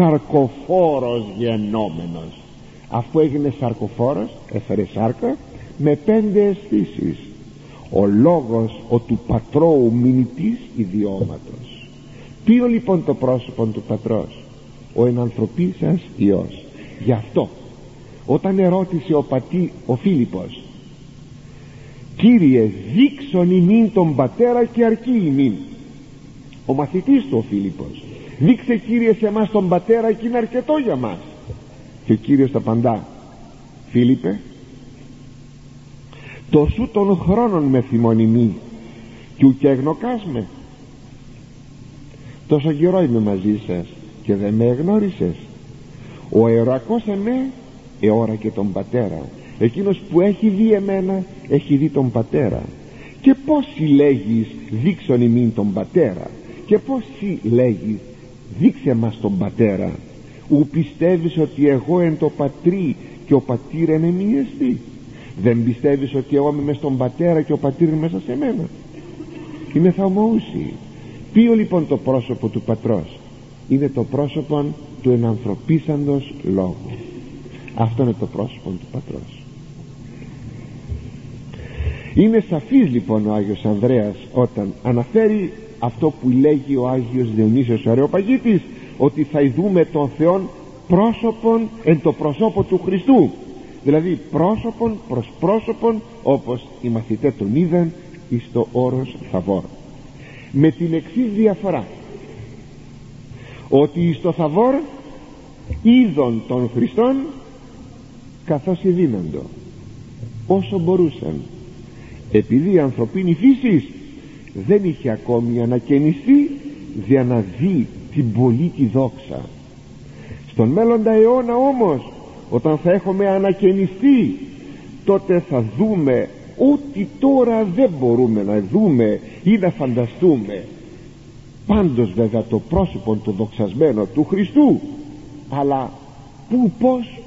σαρκοφόρος γενόμενος. Αφού έγινε σαρκοφόρος έφερε σάρκα με πέντε αισθήσεις. ο λόγος ο του πατρώου μηνυτής ιδιώματος. Ποιο λοιπόν το πρόσωπο του πατρός; Ο ενανθρωπής σας Υιός. Γι' αυτό όταν ερώτησε ο πατή ο Φίλιππος Κύριε δείξον ημίν τον πατέρα και αρκεί ημίν ο μαθητής του ο Φίλιππος δείξε Κύριε σε εμάς τον πατέρα και είναι αρκετό για μας. Και ο Κύριος απαντά Φίλιππε το σου των χρόνων με θυμώνει και ουκ εγνωκάς με. Τόσο καιρό είμαι μαζί σας και δεν με εγνώρισες. Ο αερακός εμέ εώρα και τον πατέρα. Εκείνος που έχει δει εμένα έχει δει τον πατέρα. Και πως συλλέγεις δείξον ημίν τον πατέρα. Και πως συλλέγεις δείξε μας τον πατέρα ου πιστεύεις ότι εγώ εν το πατρί και ο πατήρ εν εμείς δεν πιστεύεις ότι εγώ είμαι στον πατέρα και ο πατήρ είναι μέσα σε μένα; Είμαι θαυμαούσι ποιο λοιπόν το πρόσωπο του πατρός; Είναι το πρόσωπο του ενανθρωπίσαντος λόγου. Αυτό είναι το πρόσωπο του πατρός. Είναι σαφής λοιπόν ο Άγιος Ανδρέας όταν αναφέρει αυτό που λέγει ο Άγιος Διονύσιος ο Αρεοπαγίτης ότι θα ειδούμε τον Θεόν πρόσωπον εν το προσώπο του Χριστού. Δηλαδή πρόσωπον προς πρόσωπον όπως οι μαθητές τον είδαν εις το όρος Θαβόρ. Με την εξής διαφορά ότι εις το Θαβόρ είδον των Χριστών καθώς ειδύναντο όσο μπορούσαν. Επειδή η ανθρωπίνη φύση δεν είχε ακόμη ανακαινιστεί για να δει την πολύτη δόξα. Στον μέλλοντα αιώνα όμως όταν θα έχουμε ανακαινιστεί τότε θα δούμε ό,τι τώρα δεν μπορούμε να δούμε ή να φανταστούμε. Πάντως βέβαια το πρόσωπο το δοξασμένο του Χριστού. Αλλά που πως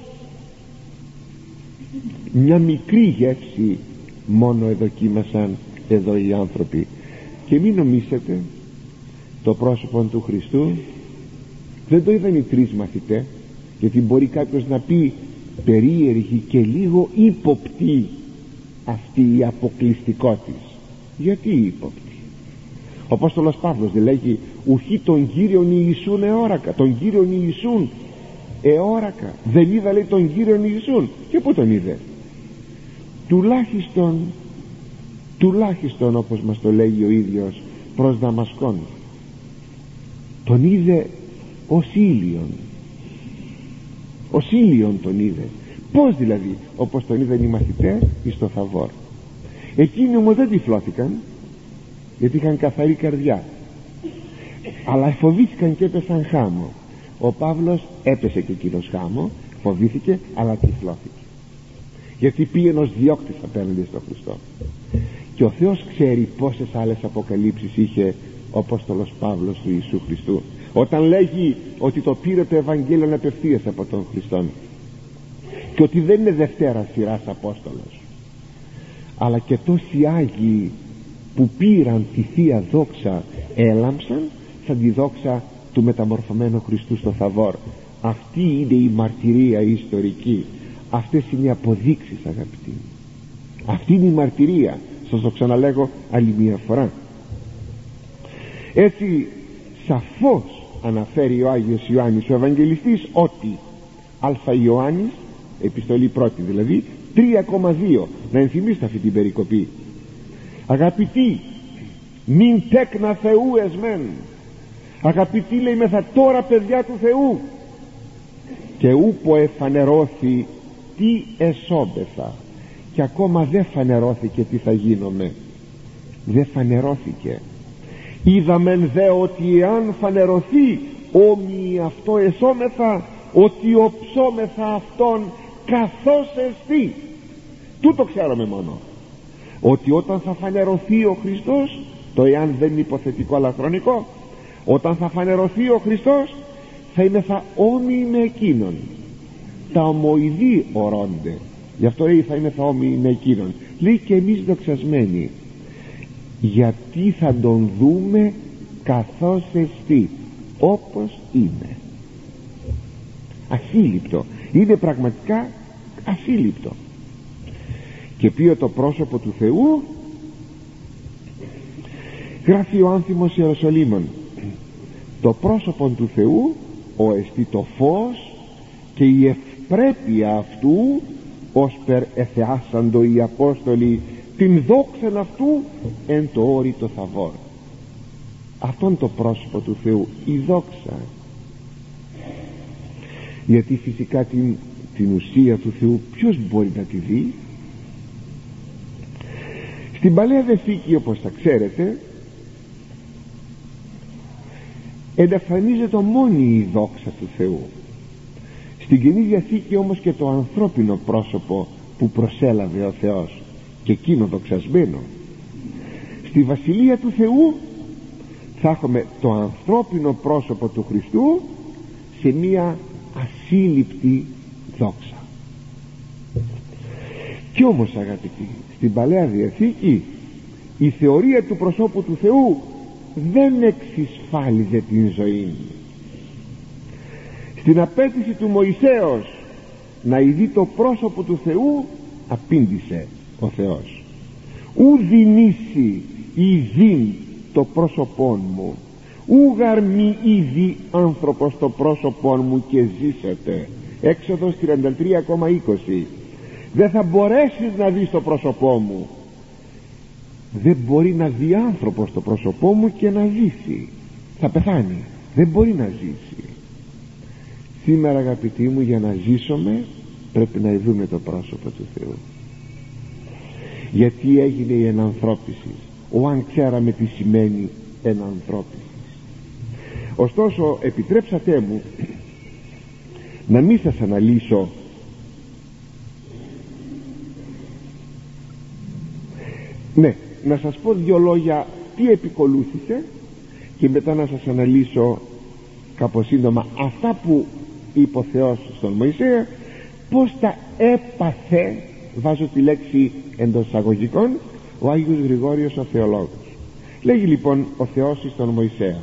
μια μικρή γεύση μόνο εδοκίμασαν εδώ οι άνθρωποι και μην νομίσετε το πρόσωπο του Χριστού δεν το είδαν οι τρεις μαθητές γιατί μπορεί κάποιος να πει περίεργη και λίγο ύποπτη αυτή η αποκλειστικότητα γιατί ύποπτη; Ο Απόστολος Παύλος δεν λέγει ουχή τον Κύριον Ιησούν εόρακα τον Κύριον Ιησούν εόρακα δεν είδα λέει τον Κύριον Ιησούν. Και πού τον είδε; Τουλάχιστον τουλάχιστον όπως μας το λέγει ο ίδιος προς Δαμασκόν. Τον είδε ως ήλιον. Ως ήλιον τον είδε. Πως δηλαδή όπως τον είδαν οι μαθητές εις το Θαβόρ. Εκείνοι όμως δεν τυφλώθηκαν γιατί είχαν καθαρή καρδιά. Αλλά φοβήθηκαν και έπεσαν χάμω. Ο Παύλος έπεσε και εκείνος χάμω φοβήθηκε αλλά τυφλώθηκε γιατί πήγε ενός διώκτης απέναντι στον Χριστό και ο Θεός ξέρει πόσες άλλες αποκαλύψεις είχε ο Απόστολος Παύλος του Ιησού Χριστού. Όταν λέγει ότι το πήρε το Ευαγγέλιο απευθείας από τον Χριστό και ότι δεν είναι δευτέρα σειράς Απόστολος. Αλλά και τόσοι Άγιοι που πήραν τη Θεία Δόξα έλαμψαν σαν τη δόξα του μεταμορφωμένου Χριστού στο Θαβόρ. Αυτή είναι η μαρτυρία η ιστορική. Αυτές είναι οι αποδείξεις αγαπητοί. Αυτή είναι η μαρτυρία σας το ξαναλέγω άλλη μια φορά. Έτσι σαφώς αναφέρει ο Άγιος Ιωάννης ο Ευαγγελιστής ότι Α Ιωάννης επιστολή πρώτη δηλαδή 3,2 να ενθυμίστε αυτή την περικοπή. Αγαπητοί μην τέκνα Θεού εσμέν αγαπητοί λέει μεθα τώρα παιδιά του Θεού. Και ούπο εφανερώθη τι εσόμπεθα και ακόμα δεν φανερώθηκε τι θα γίνομαι. Δεν φανερώθηκε. Είδαμεν δε ότι εάν φανερωθεί όμοι αυτό εσώμεθα ότι οψόμεθα αυτόν καθώς εστί τούτο ξέρουμε μόνο. Ότι όταν θα φανερωθεί ο Χριστός το εάν δεν είναι υποθετικό αλλά χρονικό όταν θα φανερωθεί ο Χριστός θα είναι θα όμοιοι με εκείνον. Τα ομοειδή ορώνται γι' αυτό λέει θα είναι θα όμοιοι με εκείνον λέει και εμείς δοξασμένοι γιατί θα τον δούμε καθώς εστί όπως είναι ασύλληπτο είναι πραγματικά ασύλληπτο και ποιο το πρόσωπο του Θεού γράφει ο άνθιμος Ιεροσολύμων το πρόσωπο του Θεού ο εστί το φως και η ευπρέπεια αυτού ως περ εθεάσαντο οι Απόστολοι την δόξαν αυτού εν το όριτο θαβόρ. Αυτόν το πρόσωπο του Θεού η δόξα. Γιατί φυσικά την, την ουσία του Θεού ποιος μπορεί να τη δει; Στην Παλαιά Δεθήκη όπως θα ξέρετε ενταφανίζεται μόνη η δόξα του Θεού στην Καινή Διαθήκη όμως και το ανθρώπινο πρόσωπο που προσέλαβε ο Θεός και εκείνο δοξασμένο στη Βασιλεία του Θεού θα έχουμε το ανθρώπινο πρόσωπο του Χριστού σε μία ασύλληπτη δόξα. Κι όμως αγαπητοί στην Παλαιά Διαθήκη η θεωρία του προσώπου του Θεού δεν εξισφάλιζε την ζωή στην απέτηση του Μωυσέως να ειδεί το πρόσωπο του Θεού απήντησε ο Θεός. Ου δινήσει ειδήν το πρόσωπόν μου ου γαρμί ήδη άνθρωπος το πρόσωπόν μου και ζήσετε έξοδος 33,20 δεν θα μπορέσεις να δεις το πρόσωπό μου. Δεν μπορεί να δει άνθρωπος το πρόσωπό μου και να ζήσει. Θα πεθάνει. Δεν μπορεί να ζήσει σήμερα αγαπητοί μου για να ζήσουμε πρέπει να δούμε το πρόσωπο του Θεού. Γιατί έγινε η ενανθρώπιση ο αν ξέραμε τι σημαίνει ενανθρώπιση. Ωστόσο επιτρέψατε μου να μην σας αναλύσω ναι να σας πω δύο λόγια τι επικολούθησε και μετά να σας αναλύσω κάπως σύντομα αυτά που είπε ο Θεός στον Μωυσέα πως τα έπαθε βάζω τη λέξη εντός εισαγωγικών ο Άγιος Γρηγόριος ο Θεολόγος. Λέγει λοιπόν ο Θεός στον Μωυσέα.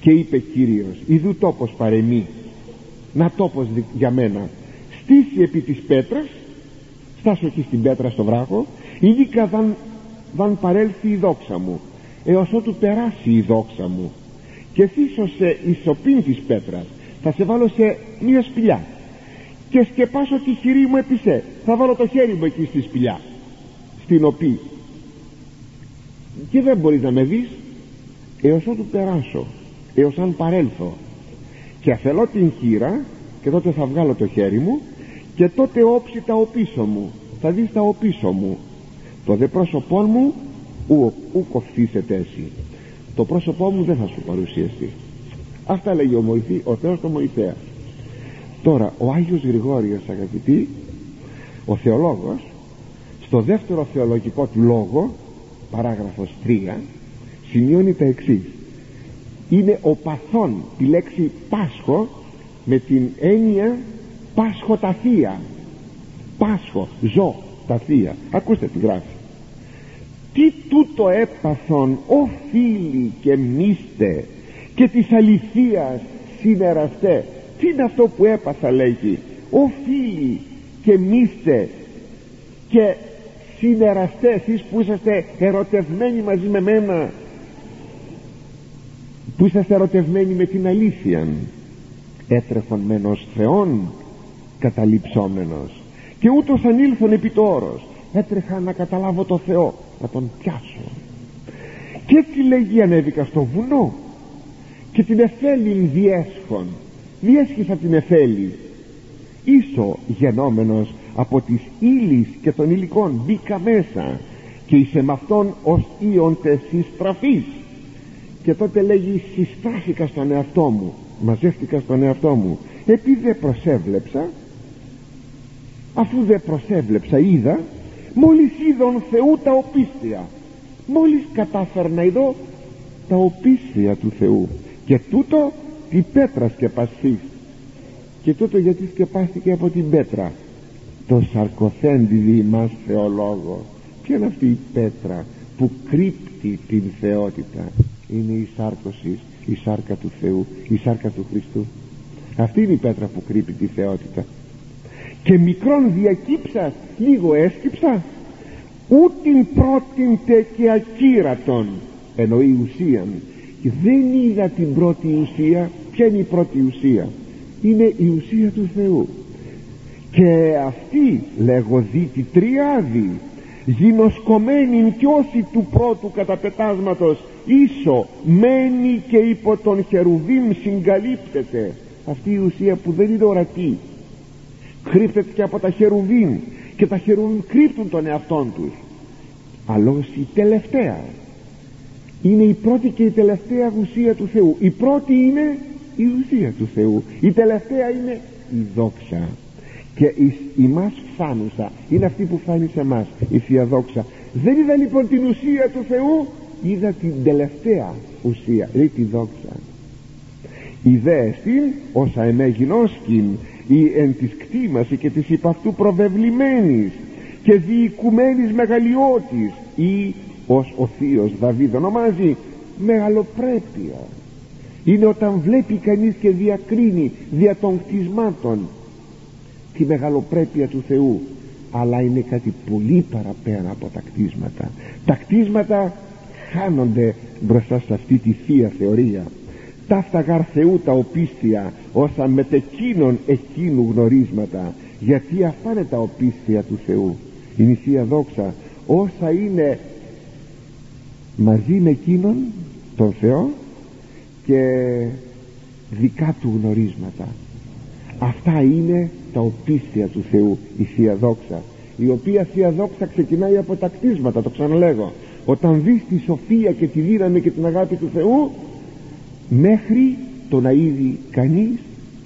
Και είπε Κύριος ειδού τόπος παρεμή να τόπος για μένα. Στήσει επί της πέτρας στάσω εκεί στην πέτρα στο βράχο ειδικά δαν, δαν παρέλθει η δόξα μου έως ότου περάσει η δόξα μου. Και θύσω σε ισοπήν της πέτρας θα σε βάλω σε μια σπηλιά και σκεπάσω τη χειρή μου επισέ θα βάλω το χέρι μου εκεί στη σπηλιά στην οποία και δεν μπορείς να με δεις έως ότου περάσω έως αν παρέλθω. Και αφελώ την χείρα και τότε θα βγάλω το χέρι μου και τότε όψει τα οπίσω μου. Θα δεις τα οπίσω μου. Το δε πρόσωπό μου ου, ου κοφθήσετε εσύ. Το πρόσωπό μου δεν θα σου παρουσιαστεί αυτά λέγει ο, Μωηθή, ο Θεός το Μωηθέα. Τώρα ο Άγιος Γρηγόριος αγαπητοί ο θεολόγος στο δεύτερο θεολογικό του λόγο παράγραφος 3 σημειώνει τα εξής. Είναι ο παθών τη λέξη πάσχο με την έννοια πάσχο τα θεία πάσχο ζω τα θεία ακούστε τι γράφει. Τι τούτο έπαθον οφείλει και μίστε και της αληθείας συνεραστέ τι είναι αυτό που έπαθα λέγει. Οφείλει και μίστε και συνεραστέ εσείς που είσαστε ερωτευμένοι μαζί με μένα που είσαστε ερωτευμένοι με την αλήθεια έτρεφον μεν ως Θεόν καταληψόμενος και ούτως ανήλθον επί το όρος. Έτρεχα να καταλάβω το Θεό να τον πιάσω και έτσι λέγει ανέβηκα στο βουνό και την εφέλην διέσχον. Διέσχισα την εφέλη ίσο γενόμενος από τις ύλης και των υλικών μπήκα μέσα και είσαι με αυτόν ως ίοντε συστραφής. Και τότε λέγει συστράφηκα στον εαυτό μου μαζεύτηκα στον εαυτό μου. Επειδή δεν προσέβλεψα αφού δεν προσέβλεψα είδα μόλις είδον Θεού τα οπίστια. Μόλις κατάφερνα εδώ τα οπίστια του Θεού και τούτο τη πέτρα σκεπαστής και τούτο γιατί σκεπάστηκε από την πέτρα. Το σαρκοθέντιδι μας θεολόγος. Ποια είναι αυτή η πέτρα που κρύπτει την θεότητα; Είναι η σάρκωσης η σάρκα του Θεού η σάρκα του Χριστού. Αυτή είναι η πέτρα που κρύπτει τη θεότητα. Και μικρόν διακύψα λίγο έσκυψα ούτην πρότειντε και ακύρατον εννοεί ουσίαν δεν είδα την πρώτη ουσία. Ποια είναι η πρώτη ουσία; Είναι η ουσία του Θεού. Και αυτή λέγω δίτη τριάδη γινωσκομένη κι όσοι του πρώτου καταπετάσματος ίσο μένει και υπό τον χερουβίμ συγκαλύπτεται. Αυτή η ουσία που δεν είναι ορατή κρύπτεται και από τα χερουβίμ. Και τα χερουβίμ κρύπτουν τον εαυτόν τους. Αλλά η τελευταία είναι η πρώτη και η τελευταία ουσία του Θεού. Η πρώτη είναι η ουσία του Θεού. Η τελευταία είναι η δόξα. Και η, η μας φθάνουσα είναι αυτή που φτάνει σε εμάς η Θεία Δόξα. Δεν είδα λοιπόν την ουσία του Θεού είδα την τελευταία ουσία λέει τη δόξα. Ιδέεστην όσα εμέγινόσκην ή εν της κτήμαση και της υπ' αυτού προβεβλημένης και διοικουμένης μεγαλειώτης ή ως ο θείος Δαβίδ ονομάζει μεγαλοπρέπεια. Είναι όταν βλέπει κανείς και διακρίνει δια των κτισμάτων τη μεγαλοπρέπεια του Θεού. Αλλά είναι κάτι πολύ παραπέρα από τα κτίσματα. Τα κτίσματα χάνονται μπροστά σε αυτή τη Θεία Θεωρία. Ταύτα γαρ Θεού τα οπίστια όσα μετεκίνων εκείνου γνωρίσματα. Γιατί αυτά είναι τα οπίστια του Θεού. Η η Θεία Δόξα όσα είναι μαζί με εκείνον τον Θεό και δικά του γνωρίσματα. Αυτά είναι τα οπίστια του Θεού η Θεία Δόξα η οποία Θεία Δόξα ξεκινάει από τα κτίσματα το ξαναλέγω. Όταν δεις τη σοφία και τη δύναμη και την αγάπη του Θεού μέχρι το να είδει κανείς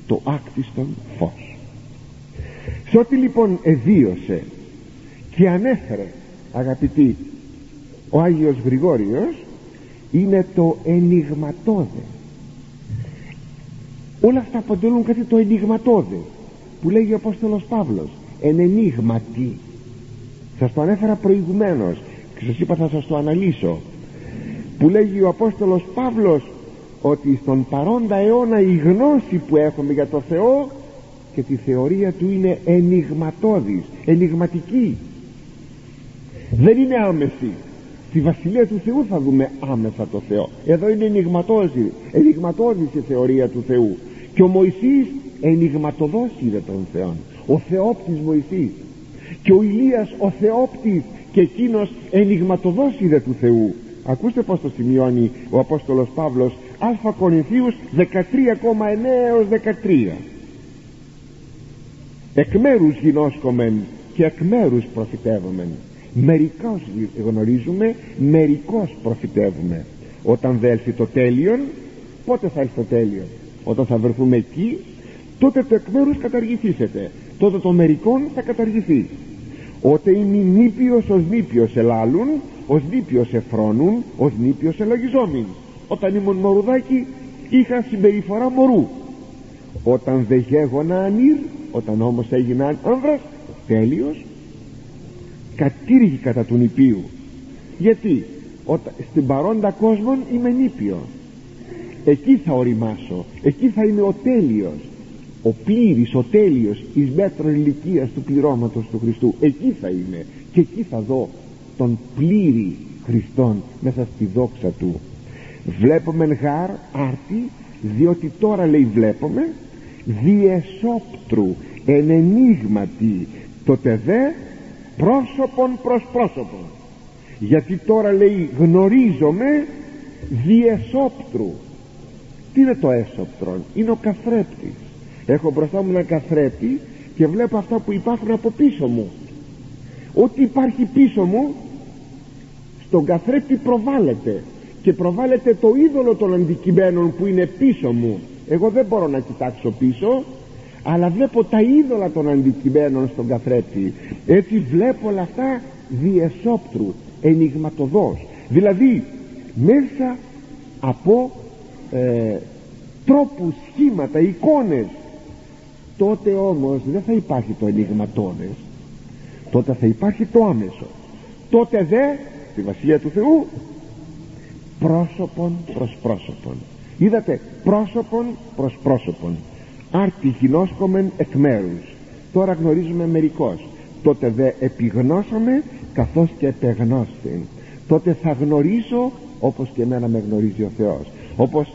το άκτιστον φως. Σε ό,τι λοιπόν εδίωσε και ανέφερε αγαπητοί ο Άγιος Γρηγόριος είναι το ενηγματώδε. Όλα αυτά αποτελούν κάτι το ενηγματώδε που λέγει ο Απόστολος Παύλος. Εν ενίγματι. Σας το ανέφερα προηγουμένως και σας είπα θα σας το αναλύσω. Που λέγει ο Απόστολος Παύλος ότι στον παρόντα αιώνα η γνώση που έχουμε για το Θεό και τη θεωρία του είναι ενηγματώδης ενηγματική. Δεν είναι άμεση στη Βασιλεία του Θεού θα δούμε άμεσα το Θεό. Εδώ είναι ενηγματώδης ενηγματώδης η θεωρία του Θεού. Και ο Μωυσής ενηγματοδός είδε τον Θεό ο Θεόπτης Μωυσής. Και ο Ηλίας ο Θεόπτης και εκείνος ενηγματοδός είδε του Θεού. Ακούστε πως το σημειώνει ο Απόστολος Παύλος Α Κορινθίους 13,9 έως 13 εκ μέρους γινώσκομεν και εκ μέρους προφητεύομεν μερικώς γνωρίζουμε μερικώς προφητεύουμε. Όταν δεν έλθει το τέλειον πότε θα έρθει το τέλειον; Όταν θα βρεθούμε εκεί τότε το εκ μέρους καταργηθήσετε. Τότε το μερικών θα καταργηθεί. Ότε είναι νήπιος ως νήπιος ελάλουν ως νήπιος εφρόνουν ως νήπιος ελογιζόμην. Όταν ήμουν μωρουδάκι είχα συμπεριφορά μωρού. Όταν δε γέγονα ανήρ όταν όμως έγινα άνδρας τέλειος κατήργη κατά του νηπίου γιατί όταν, στην παρόντα κόσμο είμαι νήπιος. Εκεί θα οριμάσω εκεί θα είμαι ο τέλειος. Ο πλήρης, ο τέλειος εις μέτρο ηλικίας του πληρώματος του Χριστού. Εκεί θα είμαι και εκεί θα δω τον πλήρη Χριστόν μέσα στη δόξα του. Βλέπουμε γάρ άρτη διότι τώρα λέει βλέπουμε διεσόπτρου εν ενίγματι τότε δε πρόσωπον προς πρόσωπον. Γιατί τώρα λέει γνωρίζομαι διεσόπτρου. Τι είναι το έσοπτρον; Είναι ο καθρέπτης. Έχω μπροστά μου ένα καθρέπτη και βλέπω αυτά που υπάρχουν από πίσω μου. Ό,τι υπάρχει πίσω μου στον καθρέπτη προβάλλεται. Και προβάλλεται το είδωλο των αντικειμένων που είναι πίσω μου. Εγώ δεν μπορώ να κοιτάξω πίσω αλλά βλέπω τα είδωλα των αντικειμένων στον καθρέπτη έτσι βλέπω όλα αυτά διεσόπτρου ενηγματοδός. Δηλαδή μέσα από ε, τρόπους, σχήματα, εικόνες. Τότε όμως δεν θα υπάρχει το ενηγματώδες τότε θα υπάρχει το άμεσο. Τότε δε στη Βασιλεία του Θεού πρόσωπον προς πρόσωπον. Είδατε πρόσωπον προς πρόσωπον άρτη γινώσκομεν εκ μέρους. Τώρα γνωρίζουμε μερικώς. Τότε δε επιγνώσαμε καθώς και επεγνώστην. Τότε θα γνωρίσω όπως και εμένα με γνωρίζει ο Θεός. Όπως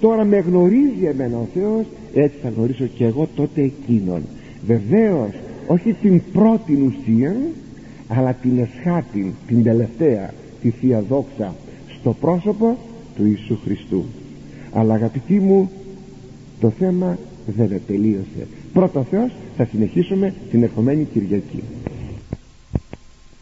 τώρα με γνωρίζει εμένα ο Θεός έτσι θα γνωρίσω και εγώ τότε εκείνον. Βεβαίως όχι την πρώτη ουσία αλλά την εσχάτη την τελευταία τη Θεία Δόξα στο πρόσωπο του Ιησού Χριστού. Αλλά αγαπητοί μου το θέμα δεν τελείωσε. Πρώτος Θεός θα συνεχίσουμε την ερχομένη Κυριακή